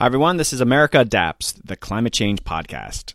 Hi, everyone. This is America Adapts, the climate change podcast.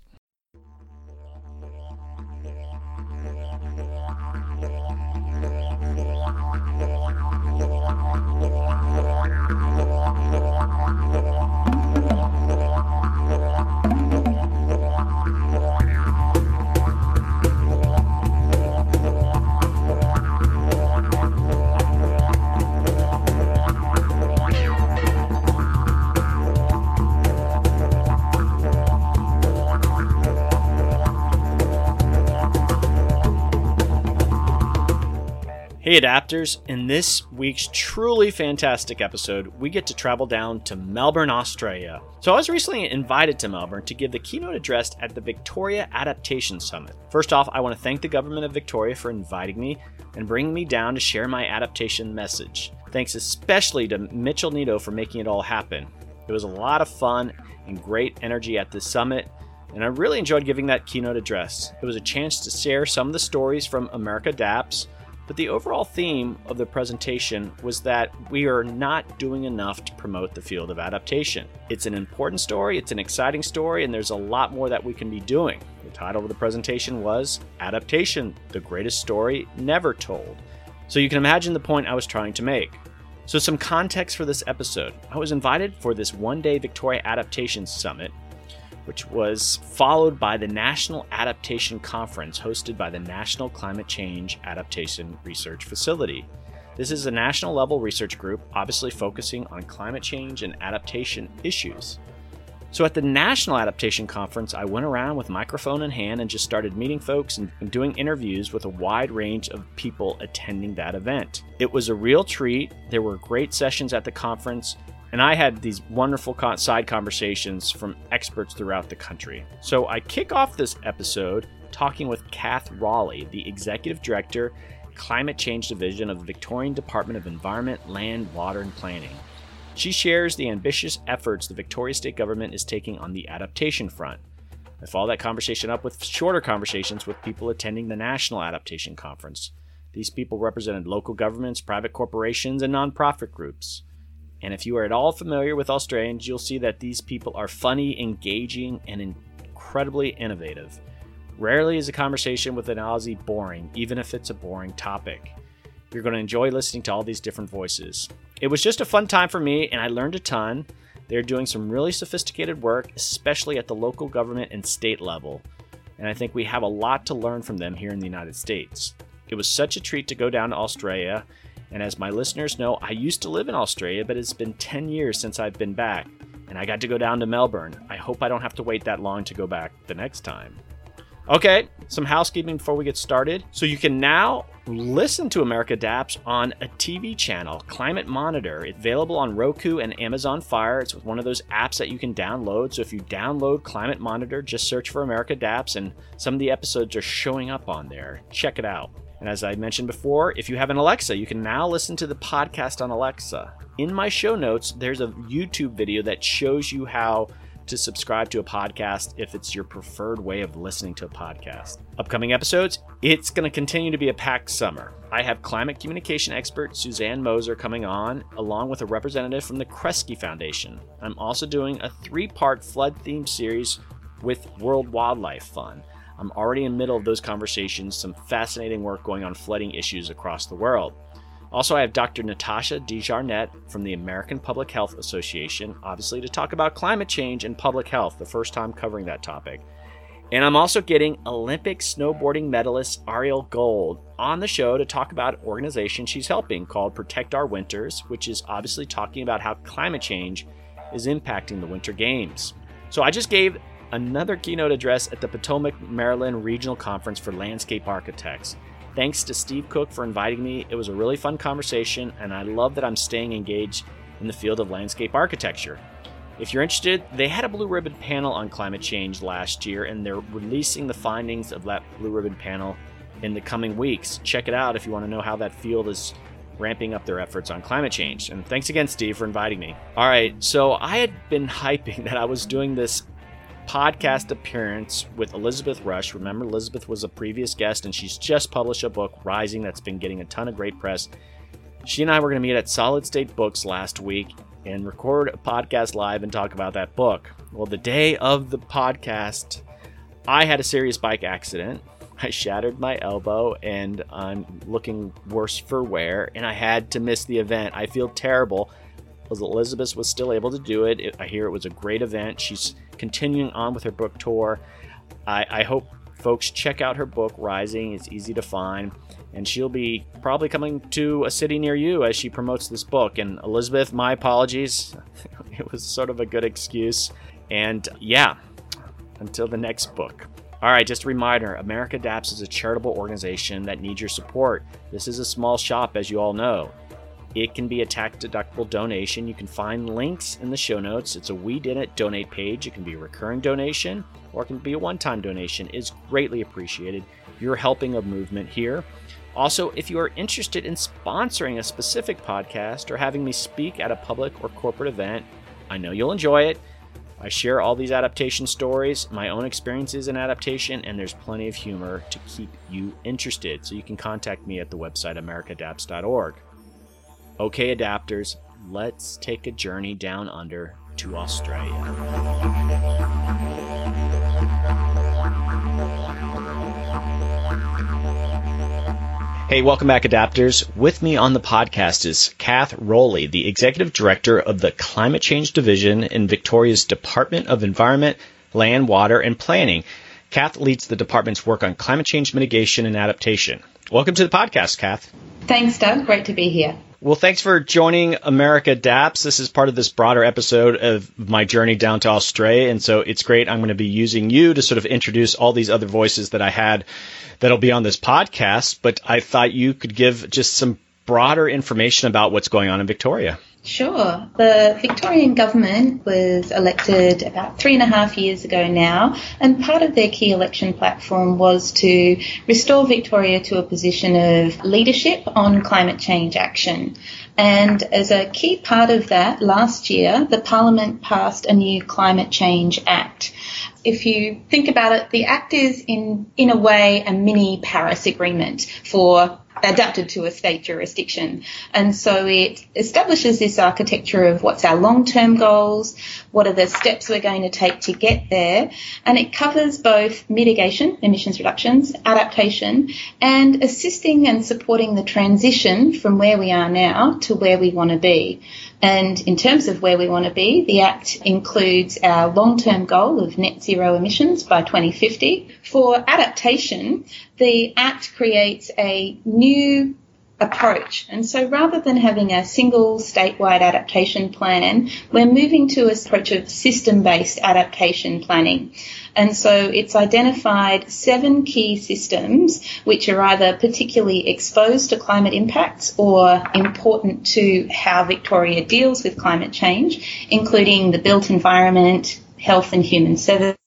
Hey, adapters. In this week's truly fantastic episode, we get to travel down to Melbourne, Australia. So, I was recently invited to Melbourne to give the keynote address at the Victoria Adaptation Summit. First off, I want to thank the government of Victoria for inviting me and bringing me down to share my adaptation message. Thanks especially to Mitchell Nito for making it all happen. It was a lot of fun and great energy at this summit, and I really enjoyed giving that keynote address. It was a chance to share some of the stories from America Adapts but the overall theme of the presentation was that we are not doing enough to promote the field of adaptation. It's an important story, it's an exciting story, and there's a lot more that we can be doing. The title of the presentation was Adaptation The Greatest Story Never Told. So you can imagine the point I was trying to make. So, some context for this episode. I was invited for this one day Victoria Adaptation Summit which was followed by the National Adaptation Conference hosted by the National Climate Change Adaptation Research Facility. This is a national level research group, obviously focusing on climate change and adaptation issues. So, at the National Adaptation Conference, I went around with microphone in hand and just started meeting folks and doing interviews with a wide range of people attending that event. It was a real treat. There were great sessions at the conference, and I had these wonderful side conversations from experts throughout the country. So I kick off this episode talking with Kath Rowley, the Executive Director, Climate Change Division of the Victorian Department of Environment, Land, Water and Planning. She shares the ambitious efforts the Victoria State Government is taking on the adaptation front. I follow that conversation up with shorter conversations with people attending the National Adaptation Conference. These people represented local governments, private corporations, and nonprofit groups. And if you are at all familiar with Australians, you'll see that these people are funny, engaging, and incredibly innovative. Rarely is a conversation with an Aussie boring, even if it's a boring topic. You're going to enjoy listening to all these different voices. It was just a fun time for me, and I learned a ton. They're doing some really sophisticated work, especially at the local government and state level. And I think we have a lot to learn from them here in the United States. It was such a treat to go down to Australia and as my listeners know, I used to live in Australia, but it's been 10 years since I've been back, and I got to go down to Melbourne. I hope I don't have to wait that long to go back the next time. Okay, some housekeeping before we get started. So you can now listen to America Adapts on a TV channel, Climate Monitor. It's available on Roku and Amazon Fire. It's one of those apps that you can download. So if you download Climate Monitor, just search for America Adapts, and some of the episodes are showing up on there. Check it out. And as I mentioned before, if you have an Alexa, you can now listen to the podcast on Alexa. In my show notes, there's a YouTube video that shows you how to subscribe to a podcast if it's your preferred way of listening to a podcast. Upcoming episodes, it's going to continue to be a packed summer. I have climate communication expert Susanne Moser coming on, along with a representative from the Kresge Foundation. I'm also doing a three part flood themed series with World Wildlife Fund. I'm already in the middle of those conversations, some fascinating work going on flooding issues across the world. Also, I have Dr. Natasha DeJarnette from the American Public Health Association, obviously to talk about climate change and public health, the first time covering that topic. And I'm also getting Olympic snowboarding medalist Arielle Gold on the show to talk about an organization she's helping called Protect Our Winters, which is obviously talking about how climate change is impacting the Winter Games. So I just gave another keynote address at the Potomac, Maryland Regional Conference for Landscape Architects. Thanks to Steve Cook for inviting me. It was a really fun conversation, and I love that I'm staying engaged in the field of landscape architecture. If you're interested, they had a blue ribbon panel on climate change last year, and they're releasing the findings of that blue ribbon panel in the coming weeks. Check it out if you want to know how that field is ramping up their efforts on climate change. And thanks again, Steve, for inviting me. All right, so I had been hyping that I was doing this podcast appearance with Elizabeth Rush. Remember, Elizabeth was a previous guest, and she's just published a book, Rising, that's been getting a ton of great press. She and I were going to meet at Solid State Books last week, and record a podcast live and talk about that book. Well, the day of the podcast, I had a serious bike accident. I shattered my elbow and I'm looking worse for wear, and I had to miss the event. I feel terrible. Elizabeth was still able to do it. I hear it was a great event. She's continuing on with her book tour. I, I hope folks check out her book, Rising. It's easy to find. And she'll be probably coming to a city near you as she promotes this book. And Elizabeth, my apologies. it was sort of a good excuse. And yeah, until the next book. All right, just a reminder America Adapts is a charitable organization that needs your support. This is a small shop, as you all know. It can be a tax deductible donation. You can find links in the show notes. It's a We Did It donate page. It can be a recurring donation or it can be a one time donation. It's greatly appreciated. You're helping a movement here. Also, if you are interested in sponsoring a specific podcast or having me speak at a public or corporate event, I know you'll enjoy it. I share all these adaptation stories, my own experiences in adaptation, and there's plenty of humor to keep you interested. So you can contact me at the website americaadapts.org. Okay, adapters, let's take a journey down under to Australia. Hey, welcome back, Adapters. With me on the podcast is Kath Rowley, the Executive Director of the Climate Change Division in Victoria's Department of Environment, Land, Water, and Planning. Kath leads the department's work on climate change mitigation and adaptation. Welcome to the podcast, Kath. Thanks, Doug. Great to be here. Well, thanks for joining America Adapts. This is part of this broader episode of my journey down to Australia. And so it's great. I'm going to be using you to sort of introduce all these other voices that I had that'll be on this podcast. But I thought you could give just some broader information about what's going on in Victoria. Sure. The Victorian government was elected about three and a half years ago now, and part of their key election platform was to restore Victoria to a position of leadership on climate change action. And as a key part of that, last year, the Parliament passed a new Climate Change Act if you think about it, the Act is in, in a way a mini Paris Agreement for adapted to a state jurisdiction. And so it establishes this architecture of what's our long-term goals, what are the steps we're going to take to get there, and it covers both mitigation, emissions reductions, adaptation, and assisting and supporting the transition from where we are now to where we want to be. And in terms of where we want to be, the Act includes our long-term goal of net zero emissions by 2050. For adaptation, the Act creates a new approach. And so rather than having a single statewide adaptation plan, we're moving to a approach of system-based adaptation planning. And so it's identified seven key systems which are either particularly exposed to climate impacts or important to how Victoria deals with climate change, including the built environment, health and human services,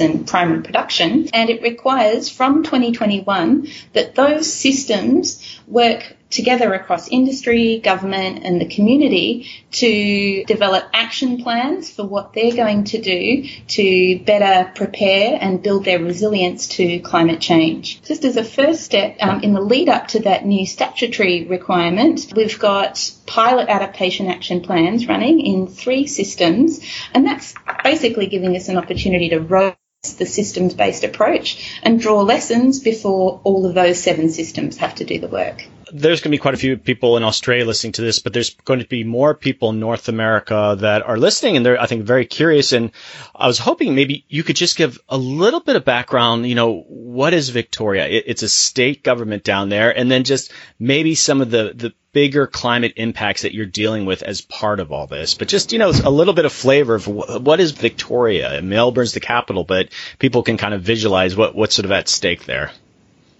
and primary production. And it requires from 2021 that those systems work together across industry, government and the community to develop action plans for what they're going to do to better prepare and build their resilience to climate change. Just as a first step, um, in the lead up to that new statutory requirement, we've got pilot adaptation action plans running in three systems and that's basically giving us an opportunity to roll the systems based approach and draw lessons before all of those seven systems have to do the work there's going to be quite a few people in Australia listening to this, but there's going to be more people in North America that are listening and they're, I think, very curious. And I was hoping maybe you could just give a little bit of background. You know, what is Victoria? It, it's a state government down there. And then just maybe some of the, the bigger climate impacts that you're dealing with as part of all this. But just, you know, a little bit of flavor of what is Victoria? Melbourne's the capital, but people can kind of visualize what, what's sort of at stake there.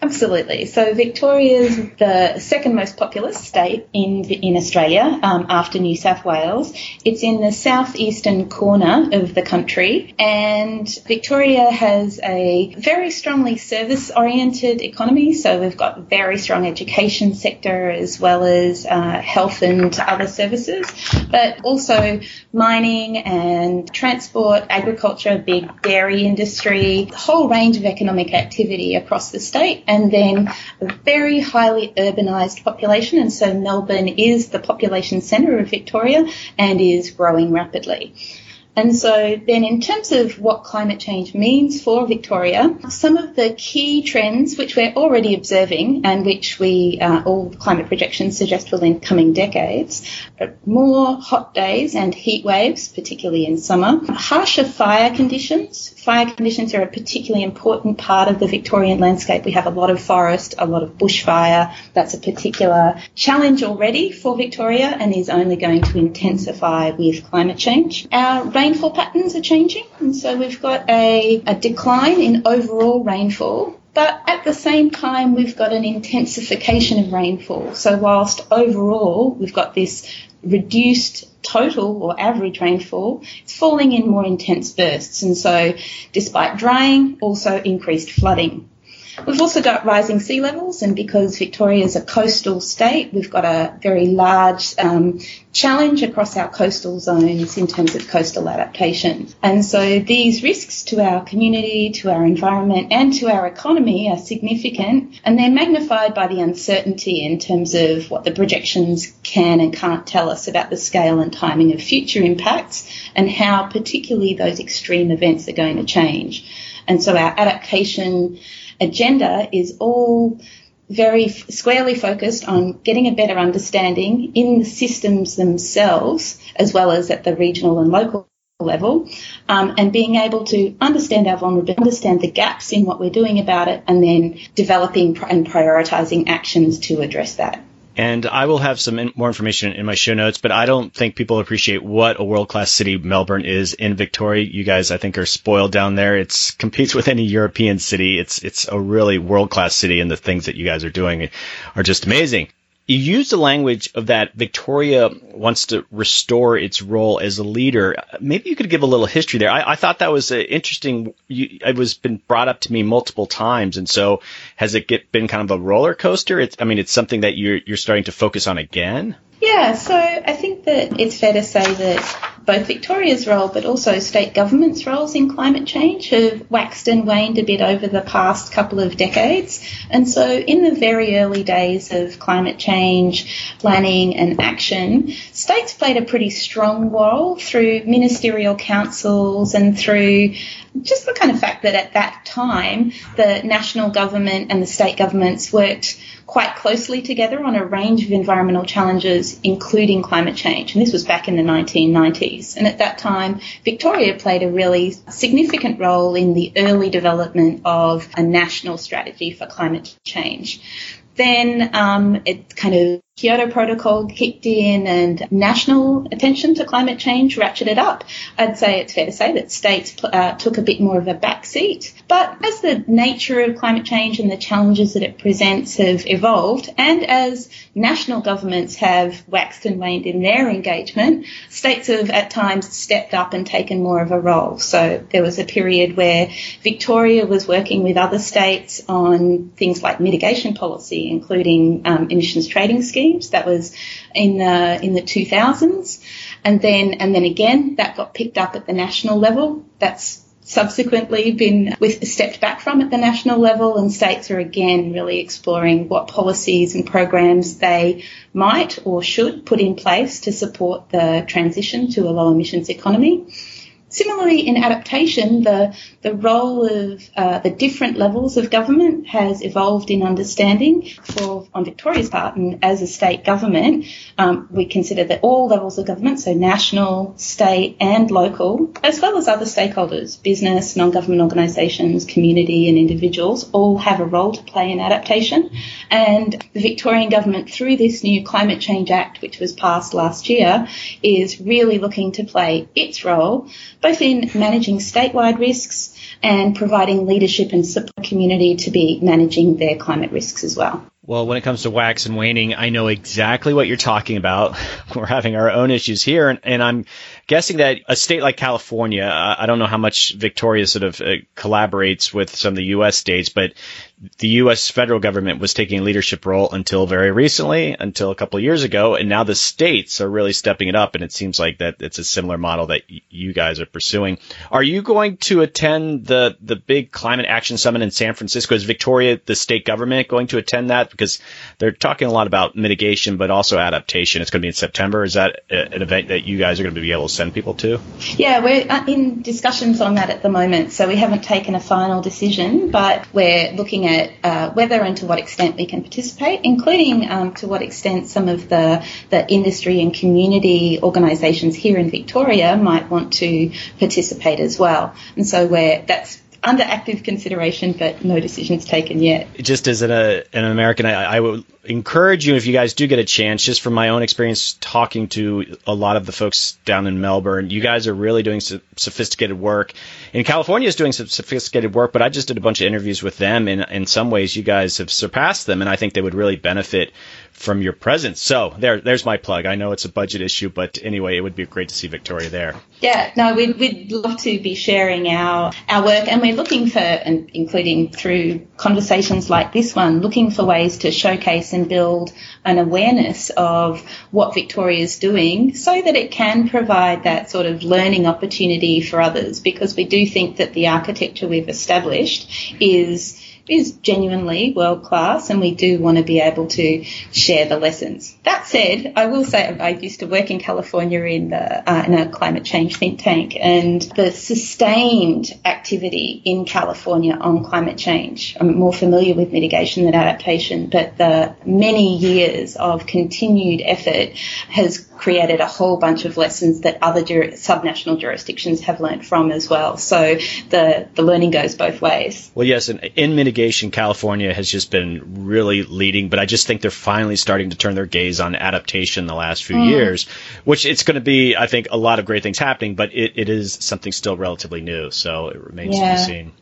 Absolutely. So Victoria is the second most populous state in in Australia um, after New South Wales. It's in the southeastern corner of the country, and Victoria has a very strongly service-oriented economy. So we've got very strong education sector as well as uh, health and other services, but also mining and transport, agriculture, big dairy industry, a whole range of economic activity across the state and then a very highly urbanised population. And so Melbourne is the population centre of Victoria and is growing rapidly. And so then in terms of what climate change means for Victoria, some of the key trends which we're already observing and which we, uh, all climate projections suggest will in coming decades, are more hot days and heat waves, particularly in summer, harsher fire conditions. Fire conditions are a particularly important part of the Victorian landscape. We have a lot of forest, a lot of bushfire. That's a particular challenge already for Victoria and is only going to intensify with climate change. Our rainfall patterns are changing, and so we've got a, a decline in overall rainfall. But at the same time, we've got an intensification of rainfall. So whilst overall we've got this reduced total or average rainfall, it's falling in more intense bursts. And so despite drying, also increased flooding. We've also got rising sea levels, and because Victoria is a coastal state, we've got a very large um, challenge across our coastal zones in terms of coastal adaptation. And so these risks to our community, to our environment, and to our economy are significant, and they're magnified by the uncertainty in terms of what the projections can and can't tell us about the scale and timing of future impacts and how particularly those extreme events are going to change. And so our adaptation agenda is all very squarely focused on getting a better understanding in the systems themselves, as well as at the regional and local level, um, and being able to understand our vulnerability, understand the gaps in what we're doing about it, and then developing and prioritizing actions to address that. And I will have some in, more information in my show notes, but I don't think people appreciate what a world class city Melbourne is in Victoria. You guys, I think, are spoiled down there. It competes with any European city. It's it's a really world class city, and the things that you guys are doing are just amazing you use the language of that Victoria wants to restore its role as a leader. Maybe you could give a little history there. I, I thought that was interesting. You, it was been brought up to me multiple times, and so has it get, been kind of a roller coaster? It's, I mean, it's something that you're you're starting to focus on again. Yeah, so I think that it's fair to say that both Victoria's role but also state government's roles in climate change have waxed and waned a bit over the past couple of decades. And so in the very early days of climate change planning and action, states played a pretty strong role through ministerial councils and through just the kind of fact that at that time the national government and the state governments worked quite closely together on a range of environmental challenges, including climate change. And this was back in the 1990s. And at that time, Victoria played a really significant role in the early development of a national strategy for climate change. Then um, it kind of Kyoto Protocol kicked in and national attention to climate change ratcheted up. I'd say it's fair to say that states uh, took a bit more of a backseat. But as the nature of climate change and the challenges that it presents have evolved, and as national governments have waxed and waned in their engagement, states have at times stepped up and taken more of a role. So there was a period where Victoria was working with other states on things like mitigation policy, including um, emissions trading schemes schemes. That was in the in the 2000s, and then and then again that got picked up at the national level. That's subsequently been with stepped back from at the national level and states are again really exploring what policies and programs they might or should put in place to support the transition to a low emissions economy. Similarly, in adaptation, the, the role of uh, the different levels of government has evolved in understanding. For on Victoria's part, and as a state government, um, we consider that all levels of government, so national, state, and local, as well as other stakeholders, business, non-government organisations, community, and individuals, all have a role to play in adaptation. And the Victorian government, through this new Climate Change Act, which was passed last year, is really looking to play its role both in managing statewide risks and providing leadership and support community to be managing their climate risks as well. Well, when it comes to wax and waning, I know exactly what you're talking about. We're having our own issues here, and, and I'm guessing that a state like California, uh, I don't know how much Victoria sort of uh, collaborates with some of the U.S. states, but the U.S. federal government was taking a leadership role until very recently, until a couple of years ago, and now the states are really stepping it up, and it seems like that it's a similar model that y- you guys are pursuing. Are you going to attend the the big climate action summit in San Francisco? Is Victoria, the state government, going to attend that? Because they're talking a lot about mitigation, but also adaptation. It's going to be in September. Is that an event that you guys are going to be able to send people to? Yeah, we're uh, in discussions on that at the moment, so we haven't taken a final decision, but we're looking at uh, whether and to what extent we can participate, including um, to what extent some of the, the industry and community organisations here in Victoria might want to participate as well. And so we're, that's under active consideration, but no decisions taken yet. Just as an, uh, an American, I, I, would encourage you if you guys do get a chance, just from my own experience talking to a lot of the folks down in Melbourne, you guys are really doing some sophisticated work. And California is doing some sophisticated work, but I just did a bunch of interviews with them, and in some ways, you guys have surpassed them, and I think they would really benefit from your presence. So there, there's my plug. I know it's a budget issue, but anyway, it would be great to see Victoria there. Yeah, no, we'd, we'd love to be sharing our, our work and we're looking for, and including through conversations like this one, looking for ways to showcase and build an awareness of what Victoria is doing so that it can provide that sort of learning opportunity for others because we do think that the architecture we've established is is genuinely world class and we do want to be able to share the lessons. That said, I will say I used to work in California in, the, uh, in a climate change think tank and the sustained activity in California on climate change. I'm more familiar with mitigation than adaptation, but the many years of continued effort has created a whole bunch of lessons that other jur- subnational jurisdictions have learned from as well. So the, the learning goes both ways. Well, yes, and in mitigation, California has just been really leading, but I just think they're finally starting to turn their gaze on adaptation the last few mm. years, which it's going to be, I think, a lot of great things happening, but it, it is something still relatively new, so it remains yeah. to be seen.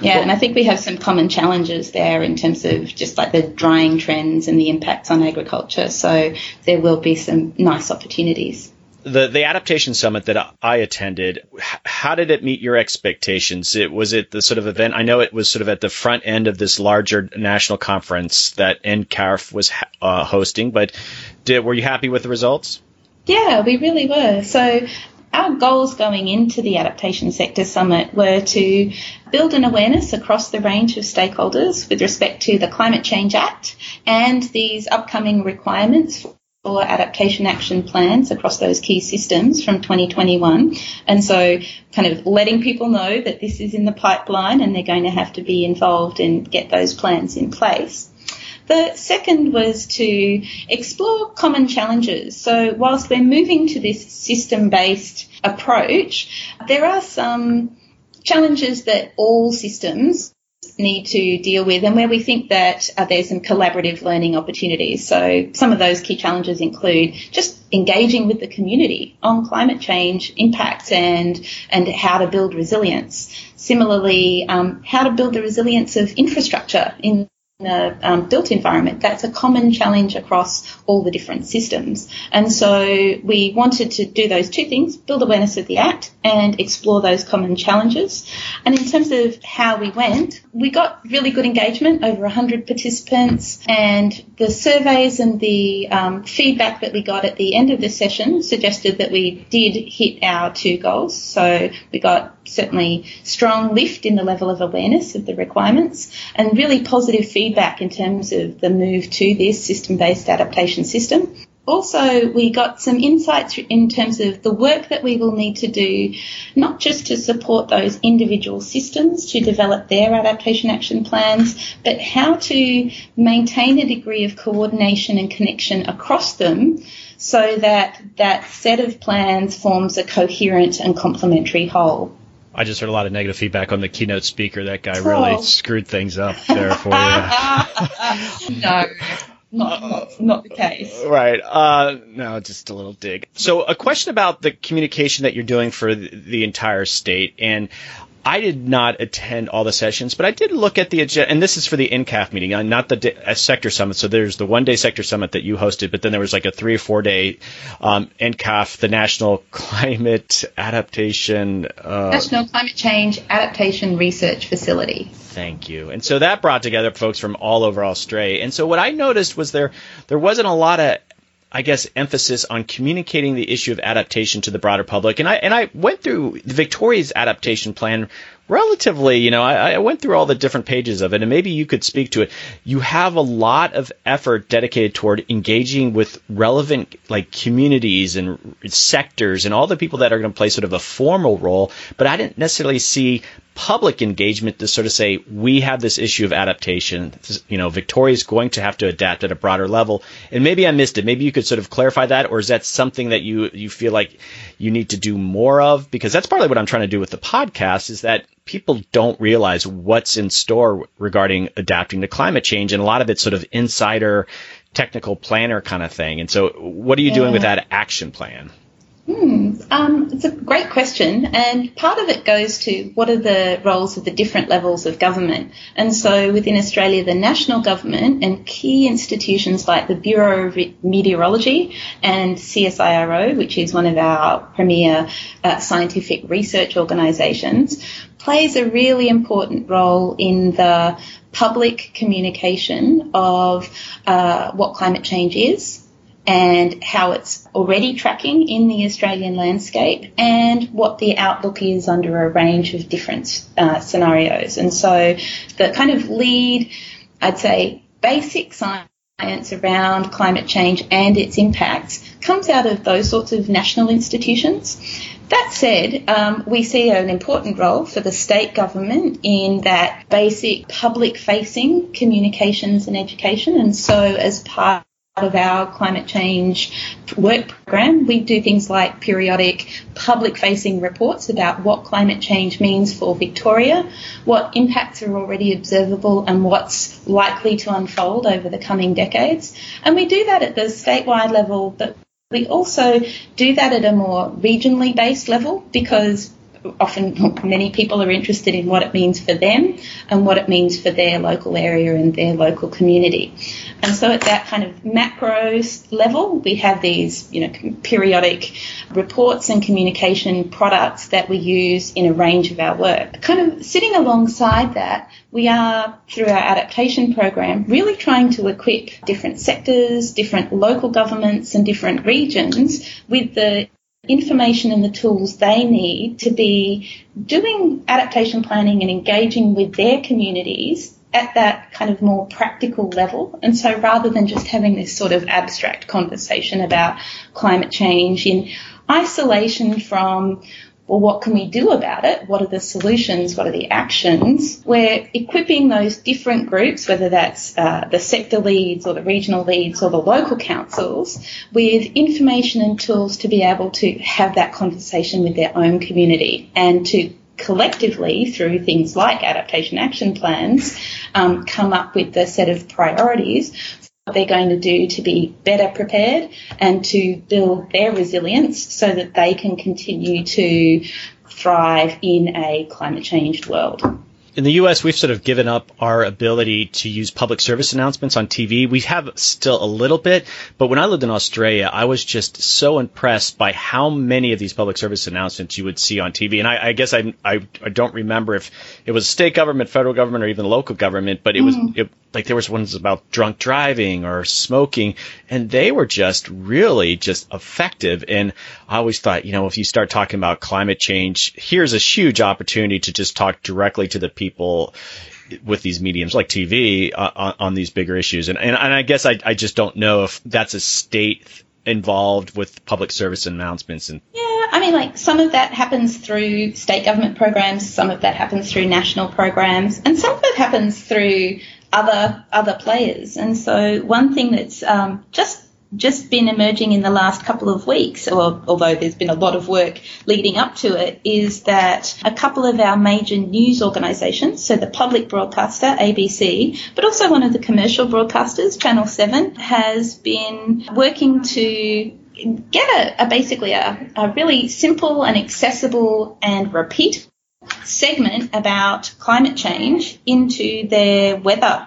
Yeah, well, and I think we have some common challenges there in terms of just like the drying trends and the impacts on agriculture. So there will be some nice opportunities. The the adaptation summit that I attended, how did it meet your expectations? It was it the sort of event. I know it was sort of at the front end of this larger national conference that NCARF was uh, hosting, but did, were you happy with the results? Yeah, we really were. So our goals going into the Adaptation Sector Summit were to build an awareness across the range of stakeholders with respect to the Climate Change Act and these upcoming requirements for adaptation action plans across those key systems from 2021. And so kind of letting people know that this is in the pipeline and they're going to have to be involved and get those plans in place. The second was to explore common challenges. So whilst we're moving to this system-based approach, there are some challenges that all systems need to deal with and where we think that uh, there's some collaborative learning opportunities. So some of those key challenges include just engaging with the community on climate change impacts and, and how to build resilience. Similarly, um, how to build the resilience of infrastructure in a um, built environment, that's a common challenge across all the different systems. And so we wanted to do those two things, build awareness of the Act and explore those common challenges. And in terms of how we went, we got really good engagement, over 100 participants, and the surveys and the um, feedback that we got at the end of the session suggested that we did hit our two goals. So we got certainly strong lift in the level of awareness of the requirements and really positive feedback in terms of the move to this system-based adaptation system. Also, we got some insights in terms of the work that we will need to do, not just to support those individual systems to develop their adaptation action plans, but how to maintain a degree of coordination and connection across them so that that set of plans forms a coherent and complementary whole. I just heard a lot of negative feedback on the keynote speaker. That guy really oh. screwed things up there for you. no. Not, not, not, the case. Right. Uh, no, just a little dig. So, a question about the communication that you're doing for the, the entire state. And I did not attend all the sessions, but I did look at the agenda, and this is for the NCAF meeting, uh, not the uh, sector summit. So there's the one day sector summit that you hosted, but then there was like a three or four day um, NCAF, the National Climate Adaptation, uh, National Climate Change Adaptation Research Facility. Thank you. And so that brought together folks from all over Australia. And so what I noticed was there there wasn't a lot of I guess, emphasis on communicating the issue of adaptation to the broader public. And I and I went through the Victoria's adaptation plan relatively, you know, I, I, went through all the different pages of it, and maybe you could speak to it. You have a lot of effort dedicated toward engaging with relevant like communities and sectors and all the people that are going to play sort of a formal role, but I didn't necessarily see public engagement to sort of say we have this issue of adaptation. You know, Victoria is going to have to adapt at a broader level, and maybe I missed it. Maybe you could sort of clarify that, or is that something that you you feel like you need to do more of? Because that's partly what I'm trying to do with the podcast is that people don't realize what's in store regarding adapting to climate change, and a lot of it's sort of insider technical planner kind of thing. And so, what are you yeah. doing with that action plan? Hmm. Um, it's a great question, and part of it goes to what are the roles of the different levels of government. And so, within Australia, the national government and key institutions like the Bureau of Meteorology and CSIRO, which is one of our premier uh, scientific research organisations, plays a really important role in the public communication of uh, what climate change is and how it's already tracking in the Australian landscape and what the outlook is under a range of different uh, scenarios. And so the kind of lead, I'd say, basic science around climate change and its impacts comes out of those sorts of national institutions. That said, um, we see an important role for the state government in that basic public facing communications and education. And so, as part of our climate change work program, we do things like periodic public facing reports about what climate change means for Victoria, what impacts are already observable, and what's likely to unfold over the coming decades. And we do that at the statewide level, but we also do that at a more regionally based level because often many people are interested in what it means for them and what it means for their local area and their local community. And so at that kind of macro level, we have these, you know, periodic reports and communication products that we use in a range of our work. Kind of sitting alongside that, we are, through our adaptation program, really trying to equip different sectors, different local governments and different regions with the information and the tools they need to be doing adaptation planning and engaging with their communities at that kind of more practical level. And so rather than just having this sort of abstract conversation about climate change in isolation from well, what can we do about it? What are the solutions? What are the actions? We're equipping those different groups, whether that's uh, the sector leads or the regional leads or the local councils, with information and tools to be able to have that conversation with their own community and to collectively, through things like adaptation action plans, um, come up with a set of priorities they're going to do to be better prepared and to build their resilience so that they can continue to thrive in a climate changed world in the U.S., we've sort of given up our ability to use public service announcements on TV. We have still a little bit, but when I lived in Australia, I was just so impressed by how many of these public service announcements you would see on TV. And I, I guess I, I, I don't remember if it was state government, federal government, or even local government, but it mm-hmm. was it, like there was ones about drunk driving or smoking, and they were just really just effective. And I always thought, you know, if you start talking about climate change, here's a huge opportunity to just talk directly to the people with these mediums like TV uh, on, these bigger issues. And, and, and I guess I, I just don't know if that's a state involved with public service announcements and yeah i mean like some of that happens through state government programs some of that happens through national programs and some of it happens through other other players. And so one thing that's um, just just been emerging in the last couple of weeks, or although there's been a lot of work leading up to it, is that a couple of our major news organisations, so the public broadcaster, ABC, but also one of the commercial broadcasters, Channel 7, has been working to get a, a basically a, a really simple and accessible and repeat segment about climate change into their weather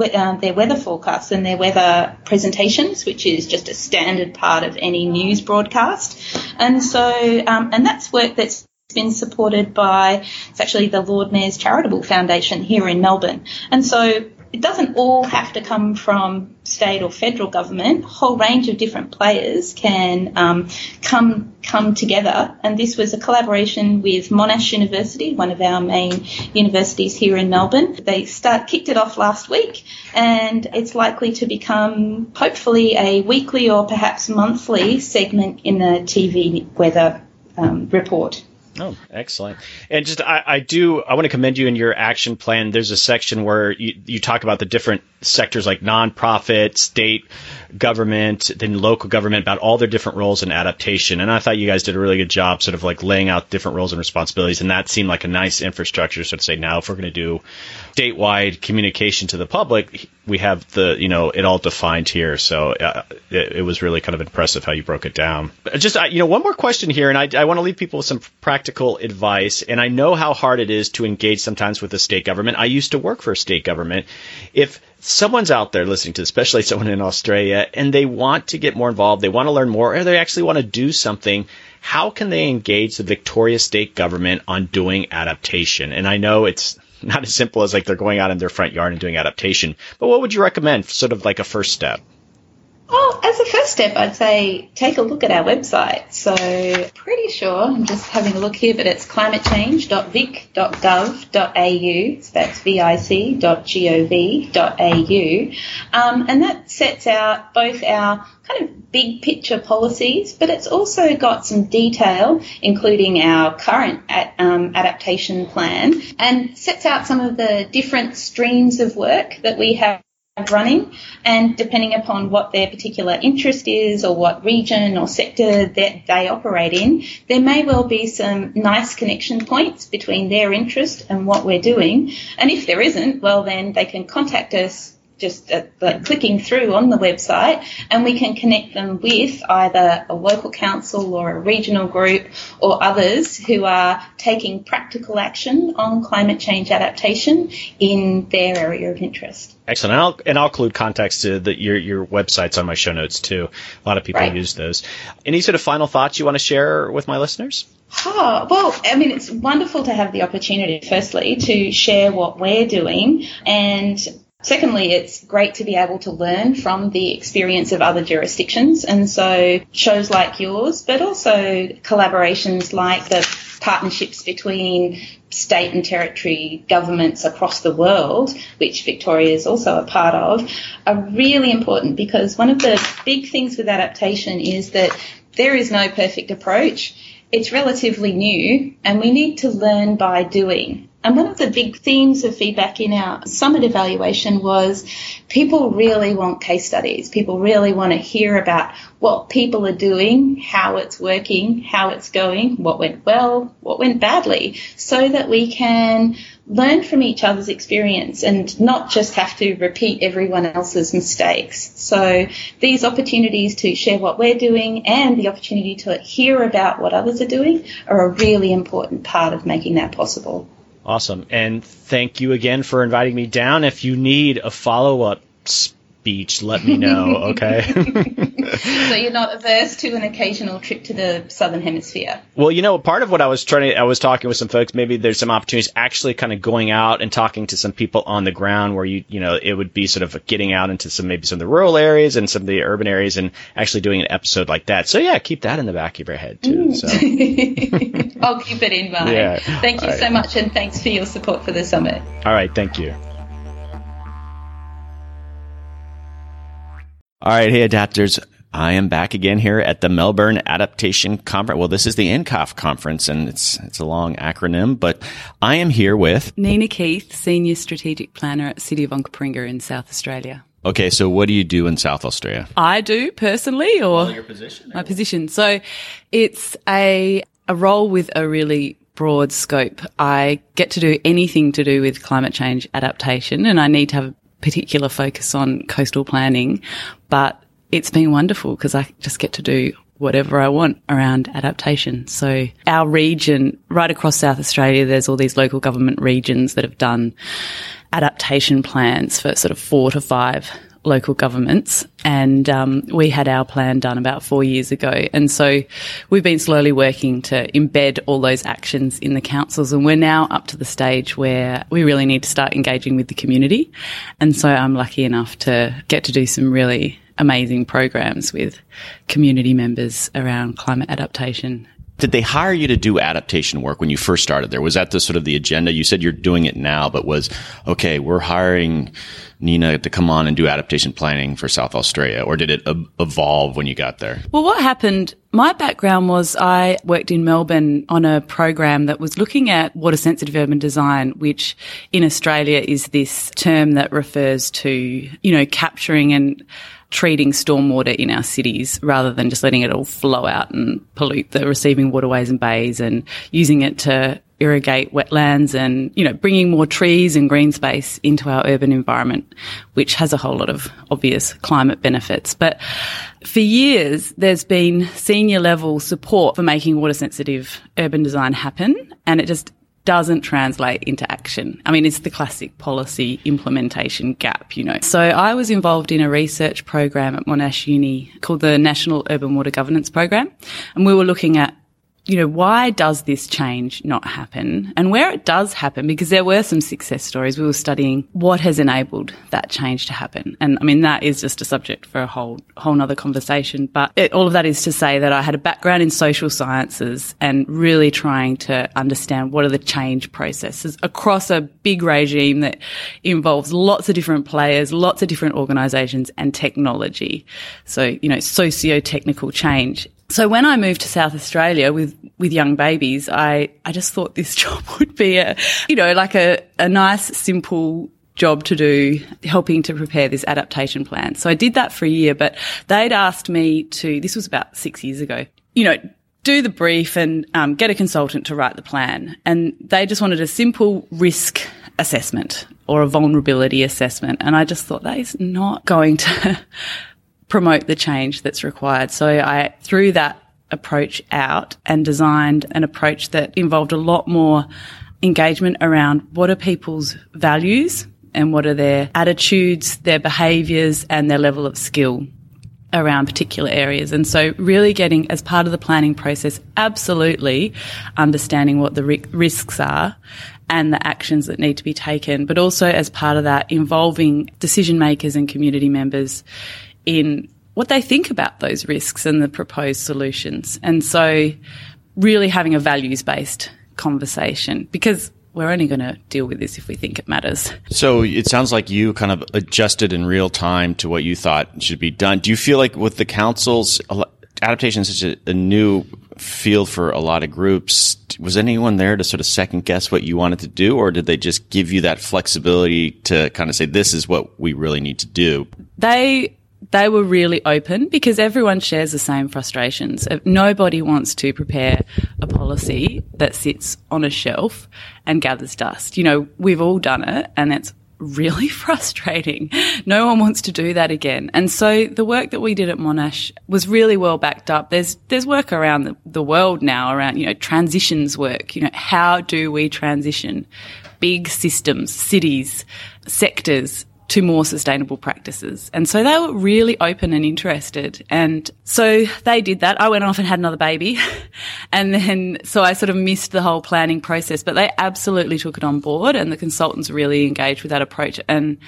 uh, their weather forecasts and their weather presentations, which is just a standard part of any news broadcast. And so, um, and that's work that's been supported by, it's actually the Lord Mayor's Charitable Foundation here in Melbourne. And so it doesn't all have to come from state or federal government. A whole range of different players can um, come come together, and this was a collaboration with Monash University, one of our main universities here in Melbourne. They start kicked it off last week, and it's likely to become hopefully a weekly or perhaps monthly segment in the TV weather um, report. Oh, excellent. And just, I, I do, I want to commend you in your action plan. There's a section where you, you talk about the different sectors like nonprofit, state government, then local government about all their different roles in adaptation. And I thought you guys did a really good job sort of like laying out different roles and responsibilities. And that seemed like a nice infrastructure So to say, now if we're going to do statewide communication to the public, we have the, you know, it all defined here. So uh, it, it, was really kind of impressive how you broke it down. Just, uh, you know, one more question here. And I, I want to leave people with some practical advice. And I know how hard it is to engage sometimes with the state government. I used to work for a state government. If someone's out there listening to, this, especially someone in Australia, and they want to get more involved, they want to learn more, or they actually want to do something, how can they engage the Victoria state government on doing adaptation? And I know it's not as simple as like they're going out in their front yard and doing adaptation, but what would you recommend, sort of like a first step? Well, as a first step, I'd say take a look at our website. So, pretty sure, I'm just having a look here, but it's climatechange.vic.gov.au. So that's vic.gov.au. Um, and that sets out both our kind of big picture policies, but it's also got some detail, including our current at, um, adaptation plan, and sets out some of the different streams of work that we have running and depending upon what their particular interest is or what region or sector that they operate in, there may well be some nice connection points between their interest and what we're doing. And if there isn't, well then they can contact us just uh, like clicking through on the website and we can connect them with either a local council or a regional group or others who are taking practical action on climate change adaptation in their area of interest. Excellent. And I'll, and I'll include contacts to the, your, your websites on my show notes too. A lot of people right. use those. Any sort of final thoughts you want to share with my listeners? Oh, well, I mean, it's wonderful to have the opportunity, firstly, to share what we're doing and Secondly, it's great to be able to learn from the experience of other jurisdictions. And so shows like yours, but also collaborations like the partnerships between state and territory governments across the world, which Victoria is also a part of, are really important because one of the big things with adaptation is that there is no perfect approach. It's relatively new and we need to learn by doing. And one of the big themes of feedback in our summit evaluation was people really want case studies. People really want to hear about what people are doing, how it's working, how it's going, what went well, what went badly, so that we can learn from each other's experience and not just have to repeat everyone else's mistakes. So these opportunities to share what we're doing and the opportunity to hear about what others are doing are a really important part of making that possible. Awesome. And thank you again for inviting me down. If you need a follow up speech, let me know, okay? so you're not averse to an occasional trip to the southern hemisphere? Well, you know, part of what I was trying to, I was talking with some folks, maybe there's some opportunities actually kind of going out and talking to some people on the ground where you, you know, it would be sort of getting out into some, maybe some of the rural areas and some of the urban areas and actually doing an episode like that. So yeah, keep that in the back of your head too. Mm. So. I'll keep it in mind. Yeah. Thank you All so much and thanks for your support for the summit. All right. Thank you. All right, hey adapters. I am back again here at the Melbourne Adaptation Conference. Well, this is the NCAF conference and it's, it's a long acronym, but I am here with Nina Keith, Senior Strategic Planner at City of Onkaparinga in South Australia. Okay, so what do you do in South Australia? I do personally or your position? My position. So it's a, a role with a really broad scope. I get to do anything to do with climate change adaptation and I need to have particular focus on coastal planning, but it's been wonderful because I just get to do whatever I want around adaptation. So our region, right across South Australia, there's all these local government regions that have done adaptation plans for sort of four to five local governments. And um, we had our plan done about four years ago. And so we've been slowly working to embed all those actions in the councils. And we're now up to the stage where we really need to start engaging with the community. And so I'm lucky enough to get to do some really amazing programs with community members around climate adaptation did they hire you to do adaptation work when you first started there? Was that the sort of the agenda? You said you're doing it now, but was, okay, we're hiring Nina to come on and do adaptation planning for South Australia, or did it evolve when you got there? Well, what happened, my background was I worked in Melbourne on a program that was looking at water sensitive urban design, which in Australia is this term that refers to, you know, capturing and treating stormwater in our cities rather than just letting it all flow out and pollute the receiving waterways and bays and using it to irrigate wetlands and, you know, bringing more trees and green space into our urban environment, which has a whole lot of obvious climate benefits. But for years, there's been senior level support for making water sensitive urban design happen. And it just doesn't translate into action. I mean, it's the classic policy implementation gap, you know. So I was involved in a research program at Monash Uni called the National Urban Water Governance Program. And we were looking at you know, why does this change not happen? And where it does happen, because there were some success stories, we were studying what has enabled that change to happen. And I mean, that is just a subject for a whole, whole nother conversation. But it, all of that is to say that I had a background in social sciences and really trying to understand what are the change processes across a big regime that involves lots of different players, lots of different organizations and technology. So, you know, socio-technical change so when I moved to South Australia with, with young babies, I, I just thought this job would be a, you know, like a, a nice, simple job to do, helping to prepare this adaptation plan. So I did that for a year, but they'd asked me to, this was about six years ago, you know, do the brief and um, get a consultant to write the plan. And they just wanted a simple risk assessment or a vulnerability assessment. And I just thought that is not going to promote the change that's required. So I threw that approach out and designed an approach that involved a lot more engagement around what are people's values and what are their attitudes, their behaviours and their level of skill around particular areas. And so really getting as part of the planning process, absolutely understanding what the risks are and the actions that need to be taken, but also as part of that involving decision makers and community members in what they think about those risks and the proposed solutions. And so really having a values based conversation because we're only going to deal with this if we think it matters. So it sounds like you kind of adjusted in real time to what you thought should be done. Do you feel like with the councils, adaptation is such a, a new field for a lot of groups? Was anyone there to sort of second guess what you wanted to do, or did they just give you that flexibility to kind of say, this is what we really need to do? They they were really open because everyone shares the same frustrations. Uh, nobody wants to prepare a policy that sits on a shelf and gathers dust. You know, we've all done it and it's really frustrating. No one wants to do that again. And so the work that we did at Monash was really well backed up. There's, there's work around the, the world now around, you know, transitions work. You know, how do we transition big systems, cities, sectors to more sustainable practices. And so they were really open and interested. And so they did that. I went off and had another baby. and then, so I sort of missed the whole planning process, but they absolutely took it on board and the consultants really engaged with that approach. And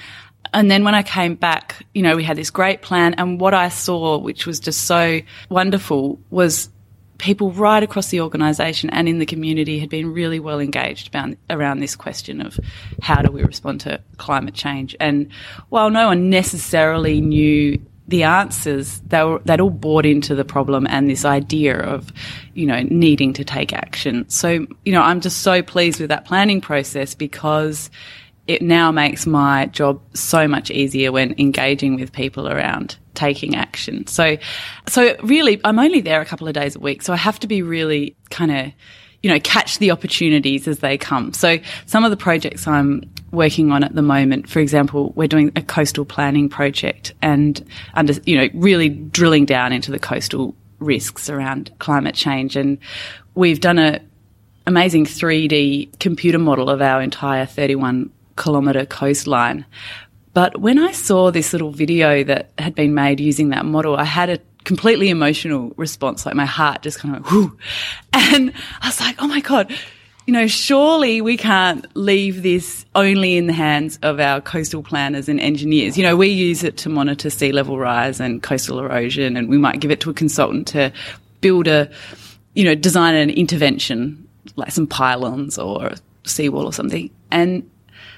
and then when I came back, you know, we had this great plan. And what I saw, which was just so wonderful, was people right across the organisation and in the community had been really well engaged about, around this question of how do we respond to climate change. And while no one necessarily knew the answers, they were, they'd all bought into the problem and this idea of, you know, needing to take action. So, you know, I'm just so pleased with that planning process because it now makes my job so much easier when engaging with people around taking action. So, so really, I'm only there a couple of days a week, so I have to be really kind of, you know, catch the opportunities as they come. So some of the projects I'm working on at the moment, for example, we're doing a coastal planning project and under, you know, really drilling down into the coastal risks around climate change. And we've done a amazing 3D computer model of our entire 31 kilometre coastline. But when I saw this little video that had been made using that model, I had a completely emotional response. Like my heart just kind of went, whoo. And I was like, oh my God, you know, surely we can't leave this only in the hands of our coastal planners and engineers. You know, we use it to monitor sea level rise and coastal erosion, and we might give it to a consultant to build a, you know, design an intervention like some pylons or a seawall or something. And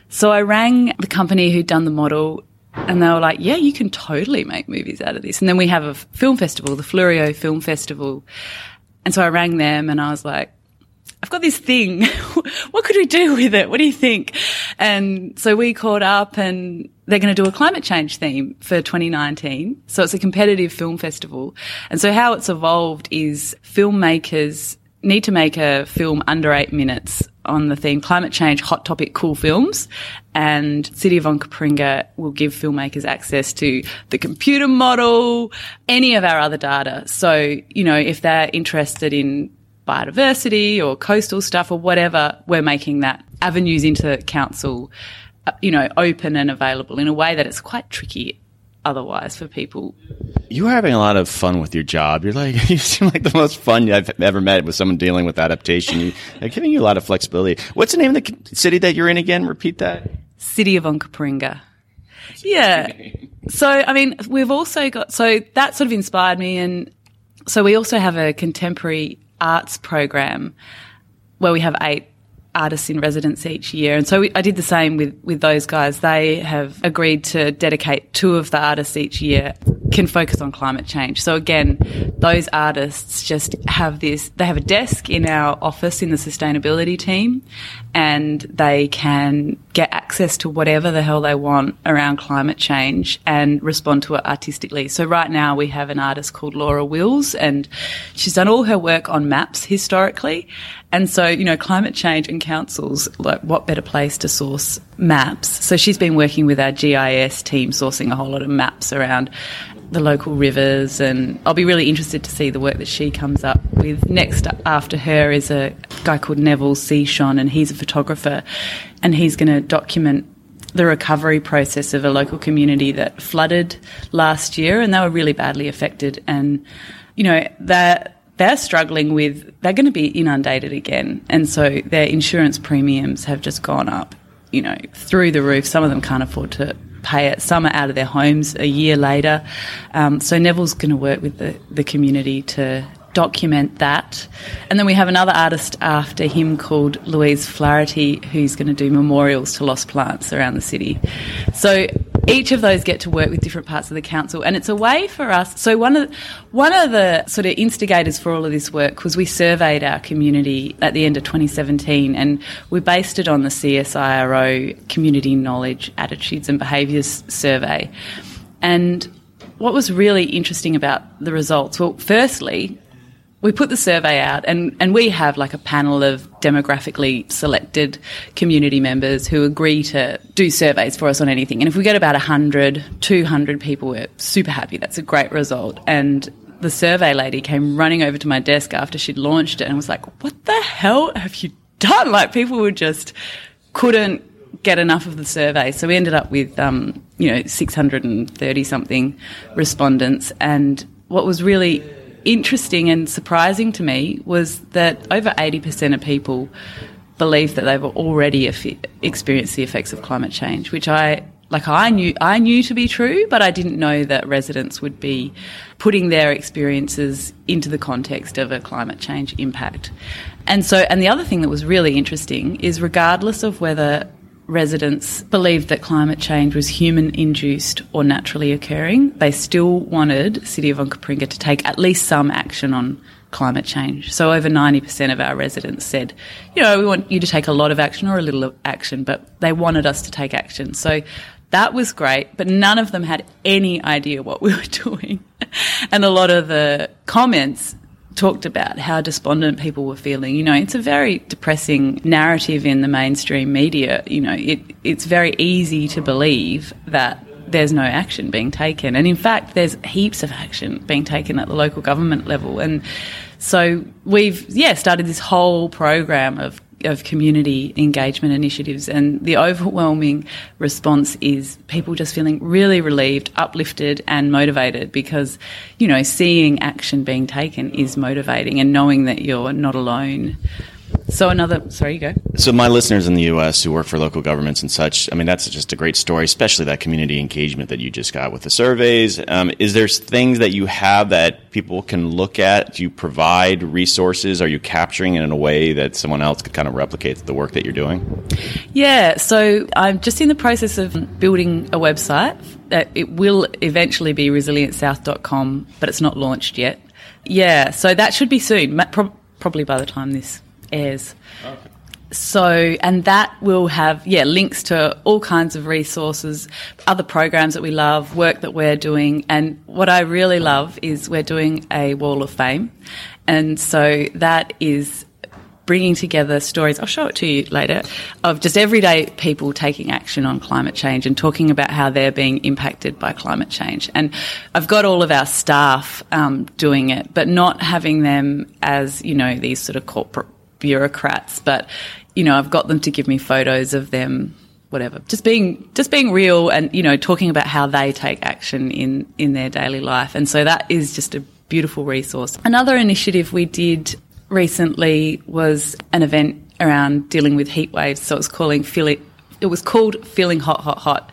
so I rang the company who'd done the model and they were like, yeah, you can totally make movies out of this. And then we have a film festival, the Fleurieu Film Festival. And so I rang them and I was like, I've got this thing. what could we do with it? What do you think? And so we caught up and they're going to do a climate change theme for 2019. So it's a competitive film festival. And so how it's evolved is filmmakers need to make a film under eight minutes on the theme climate change, hot topic, cool films. And City of Onkaparinga will give filmmakers access to the computer model, any of our other data. So, you know, if they're interested in biodiversity or coastal stuff or whatever, we're making that avenues into council, uh, you know, open and available in a way that it's quite tricky otherwise for people. You are having a lot of fun with your job. You're like, you seem like the most fun I've ever met with someone dealing with adaptation. You, are giving you a lot of flexibility. What's the name of the city that you're in again? Repeat that. City of Onkaparinga. Yeah. So, I mean, we've also got, so that sort of inspired me. And so we also have a contemporary arts program where we have eight artists in residence each year. And so we, I did the same with, with those guys. They have agreed to dedicate two of the artists each year can focus on climate change. So again, those artists just have this, they have a desk in our office in the sustainability team and they can get access to whatever the hell they want around climate change and respond to it artistically. So right now we have an artist called Laura Wills and she's done all her work on maps historically. And so, you know, climate change and councils, like what better place to source maps? So she's been working with our GIS team sourcing a whole lot of maps around the local rivers, and I'll be really interested to see the work that she comes up with. Next after her is a guy called Neville Seashon, and he's a photographer, and he's going to document the recovery process of a local community that flooded last year, and they were really badly affected, and you know that they're struggling with they're going to be inundated again. And so their insurance premiums have just gone up you know through the roof. Some of them can't afford to pay it. Some are out of their homes a year later. Um, so Neville's going to work with the, the community to document that. And then we have another artist after him called Louise Flaherty, who's going to do memorials to lost plants around the city. So each of those get to work with different parts of the council, and it's a way for us. So one of the, one of the sort of instigators for all of this work was we surveyed our community at the end of 2017, and we based it on the CSIRO Community Knowledge, Attitudes and Behaviours Survey. And what was really interesting about the results? Well, firstly, we put the survey out and, and we have like a panel of demographically selected community members who agree to do surveys for us on anything. And if we get about 100, 200 people, we're super happy. That's a great result. And the survey lady came running over to my desk after she'd launched it and was like, what the hell have you done? Like people were just couldn't get enough of the survey. So we ended up with, um, you know, 630 something respondents. And what was really interesting and surprising to me was that over 80% of people believe that they've already experienced the effects of climate change, which I like I knew I knew to be true, but I didn't know that residents would be putting their experiences into the context of a climate change impact. And so and the other thing that was really interesting is regardless of whether residents believed that climate change was human induced or naturally occurring, they still wanted City of Onkaparinga to take at least some action on climate change. So over 90% of our residents said, you know, we want you to take a lot of action or a little action, but they wanted us to take action. So that was great, but none of them had any idea what we were doing. and a lot of the comments talked about how despondent people were feeling. You know, it's a very depressing narrative in the mainstream media. You know, it, it's very easy to believe that there's no action being taken. And in fact, there's heaps of action being taken at the local government level. And so we've, yeah, started this whole program of of community engagement initiatives and the overwhelming response is people just feeling really relieved, uplifted and motivated because, you know, seeing action being taken is motivating and knowing that you're not alone so another, sorry, you go. So my listeners in the U.S. who work for local governments and such, I mean, that's just a great story, especially that community engagement that you just got with the surveys. Um, is there things that you have that people can look at? Do you provide resources? Are you capturing it in a way that someone else could kind of replicate the work that you're doing? Yeah, so I'm just in the process of building a website. That it will eventually be resilientsouth.com, but it's not launched yet. Yeah, so that should be soon, probably by the time this airs. Okay. So, and that will have, yeah, links to all kinds of resources, other programs that we love, work that we're doing. And what I really love is we're doing a wall of fame. And so that is bringing together stories, I'll show it to you later, of just everyday people taking action on climate change and talking about how they're being impacted by climate change. And I've got all of our staff um, doing it, but not having them as, you know, these sort of corporate bureaucrats, but you know, I've got them to give me photos of them whatever. Just being just being real and you know talking about how they take action in in their daily life. And so that is just a beautiful resource. Another initiative we did recently was an event around dealing with heat waves. So it was calling feeling it was called feeling hot hot hot.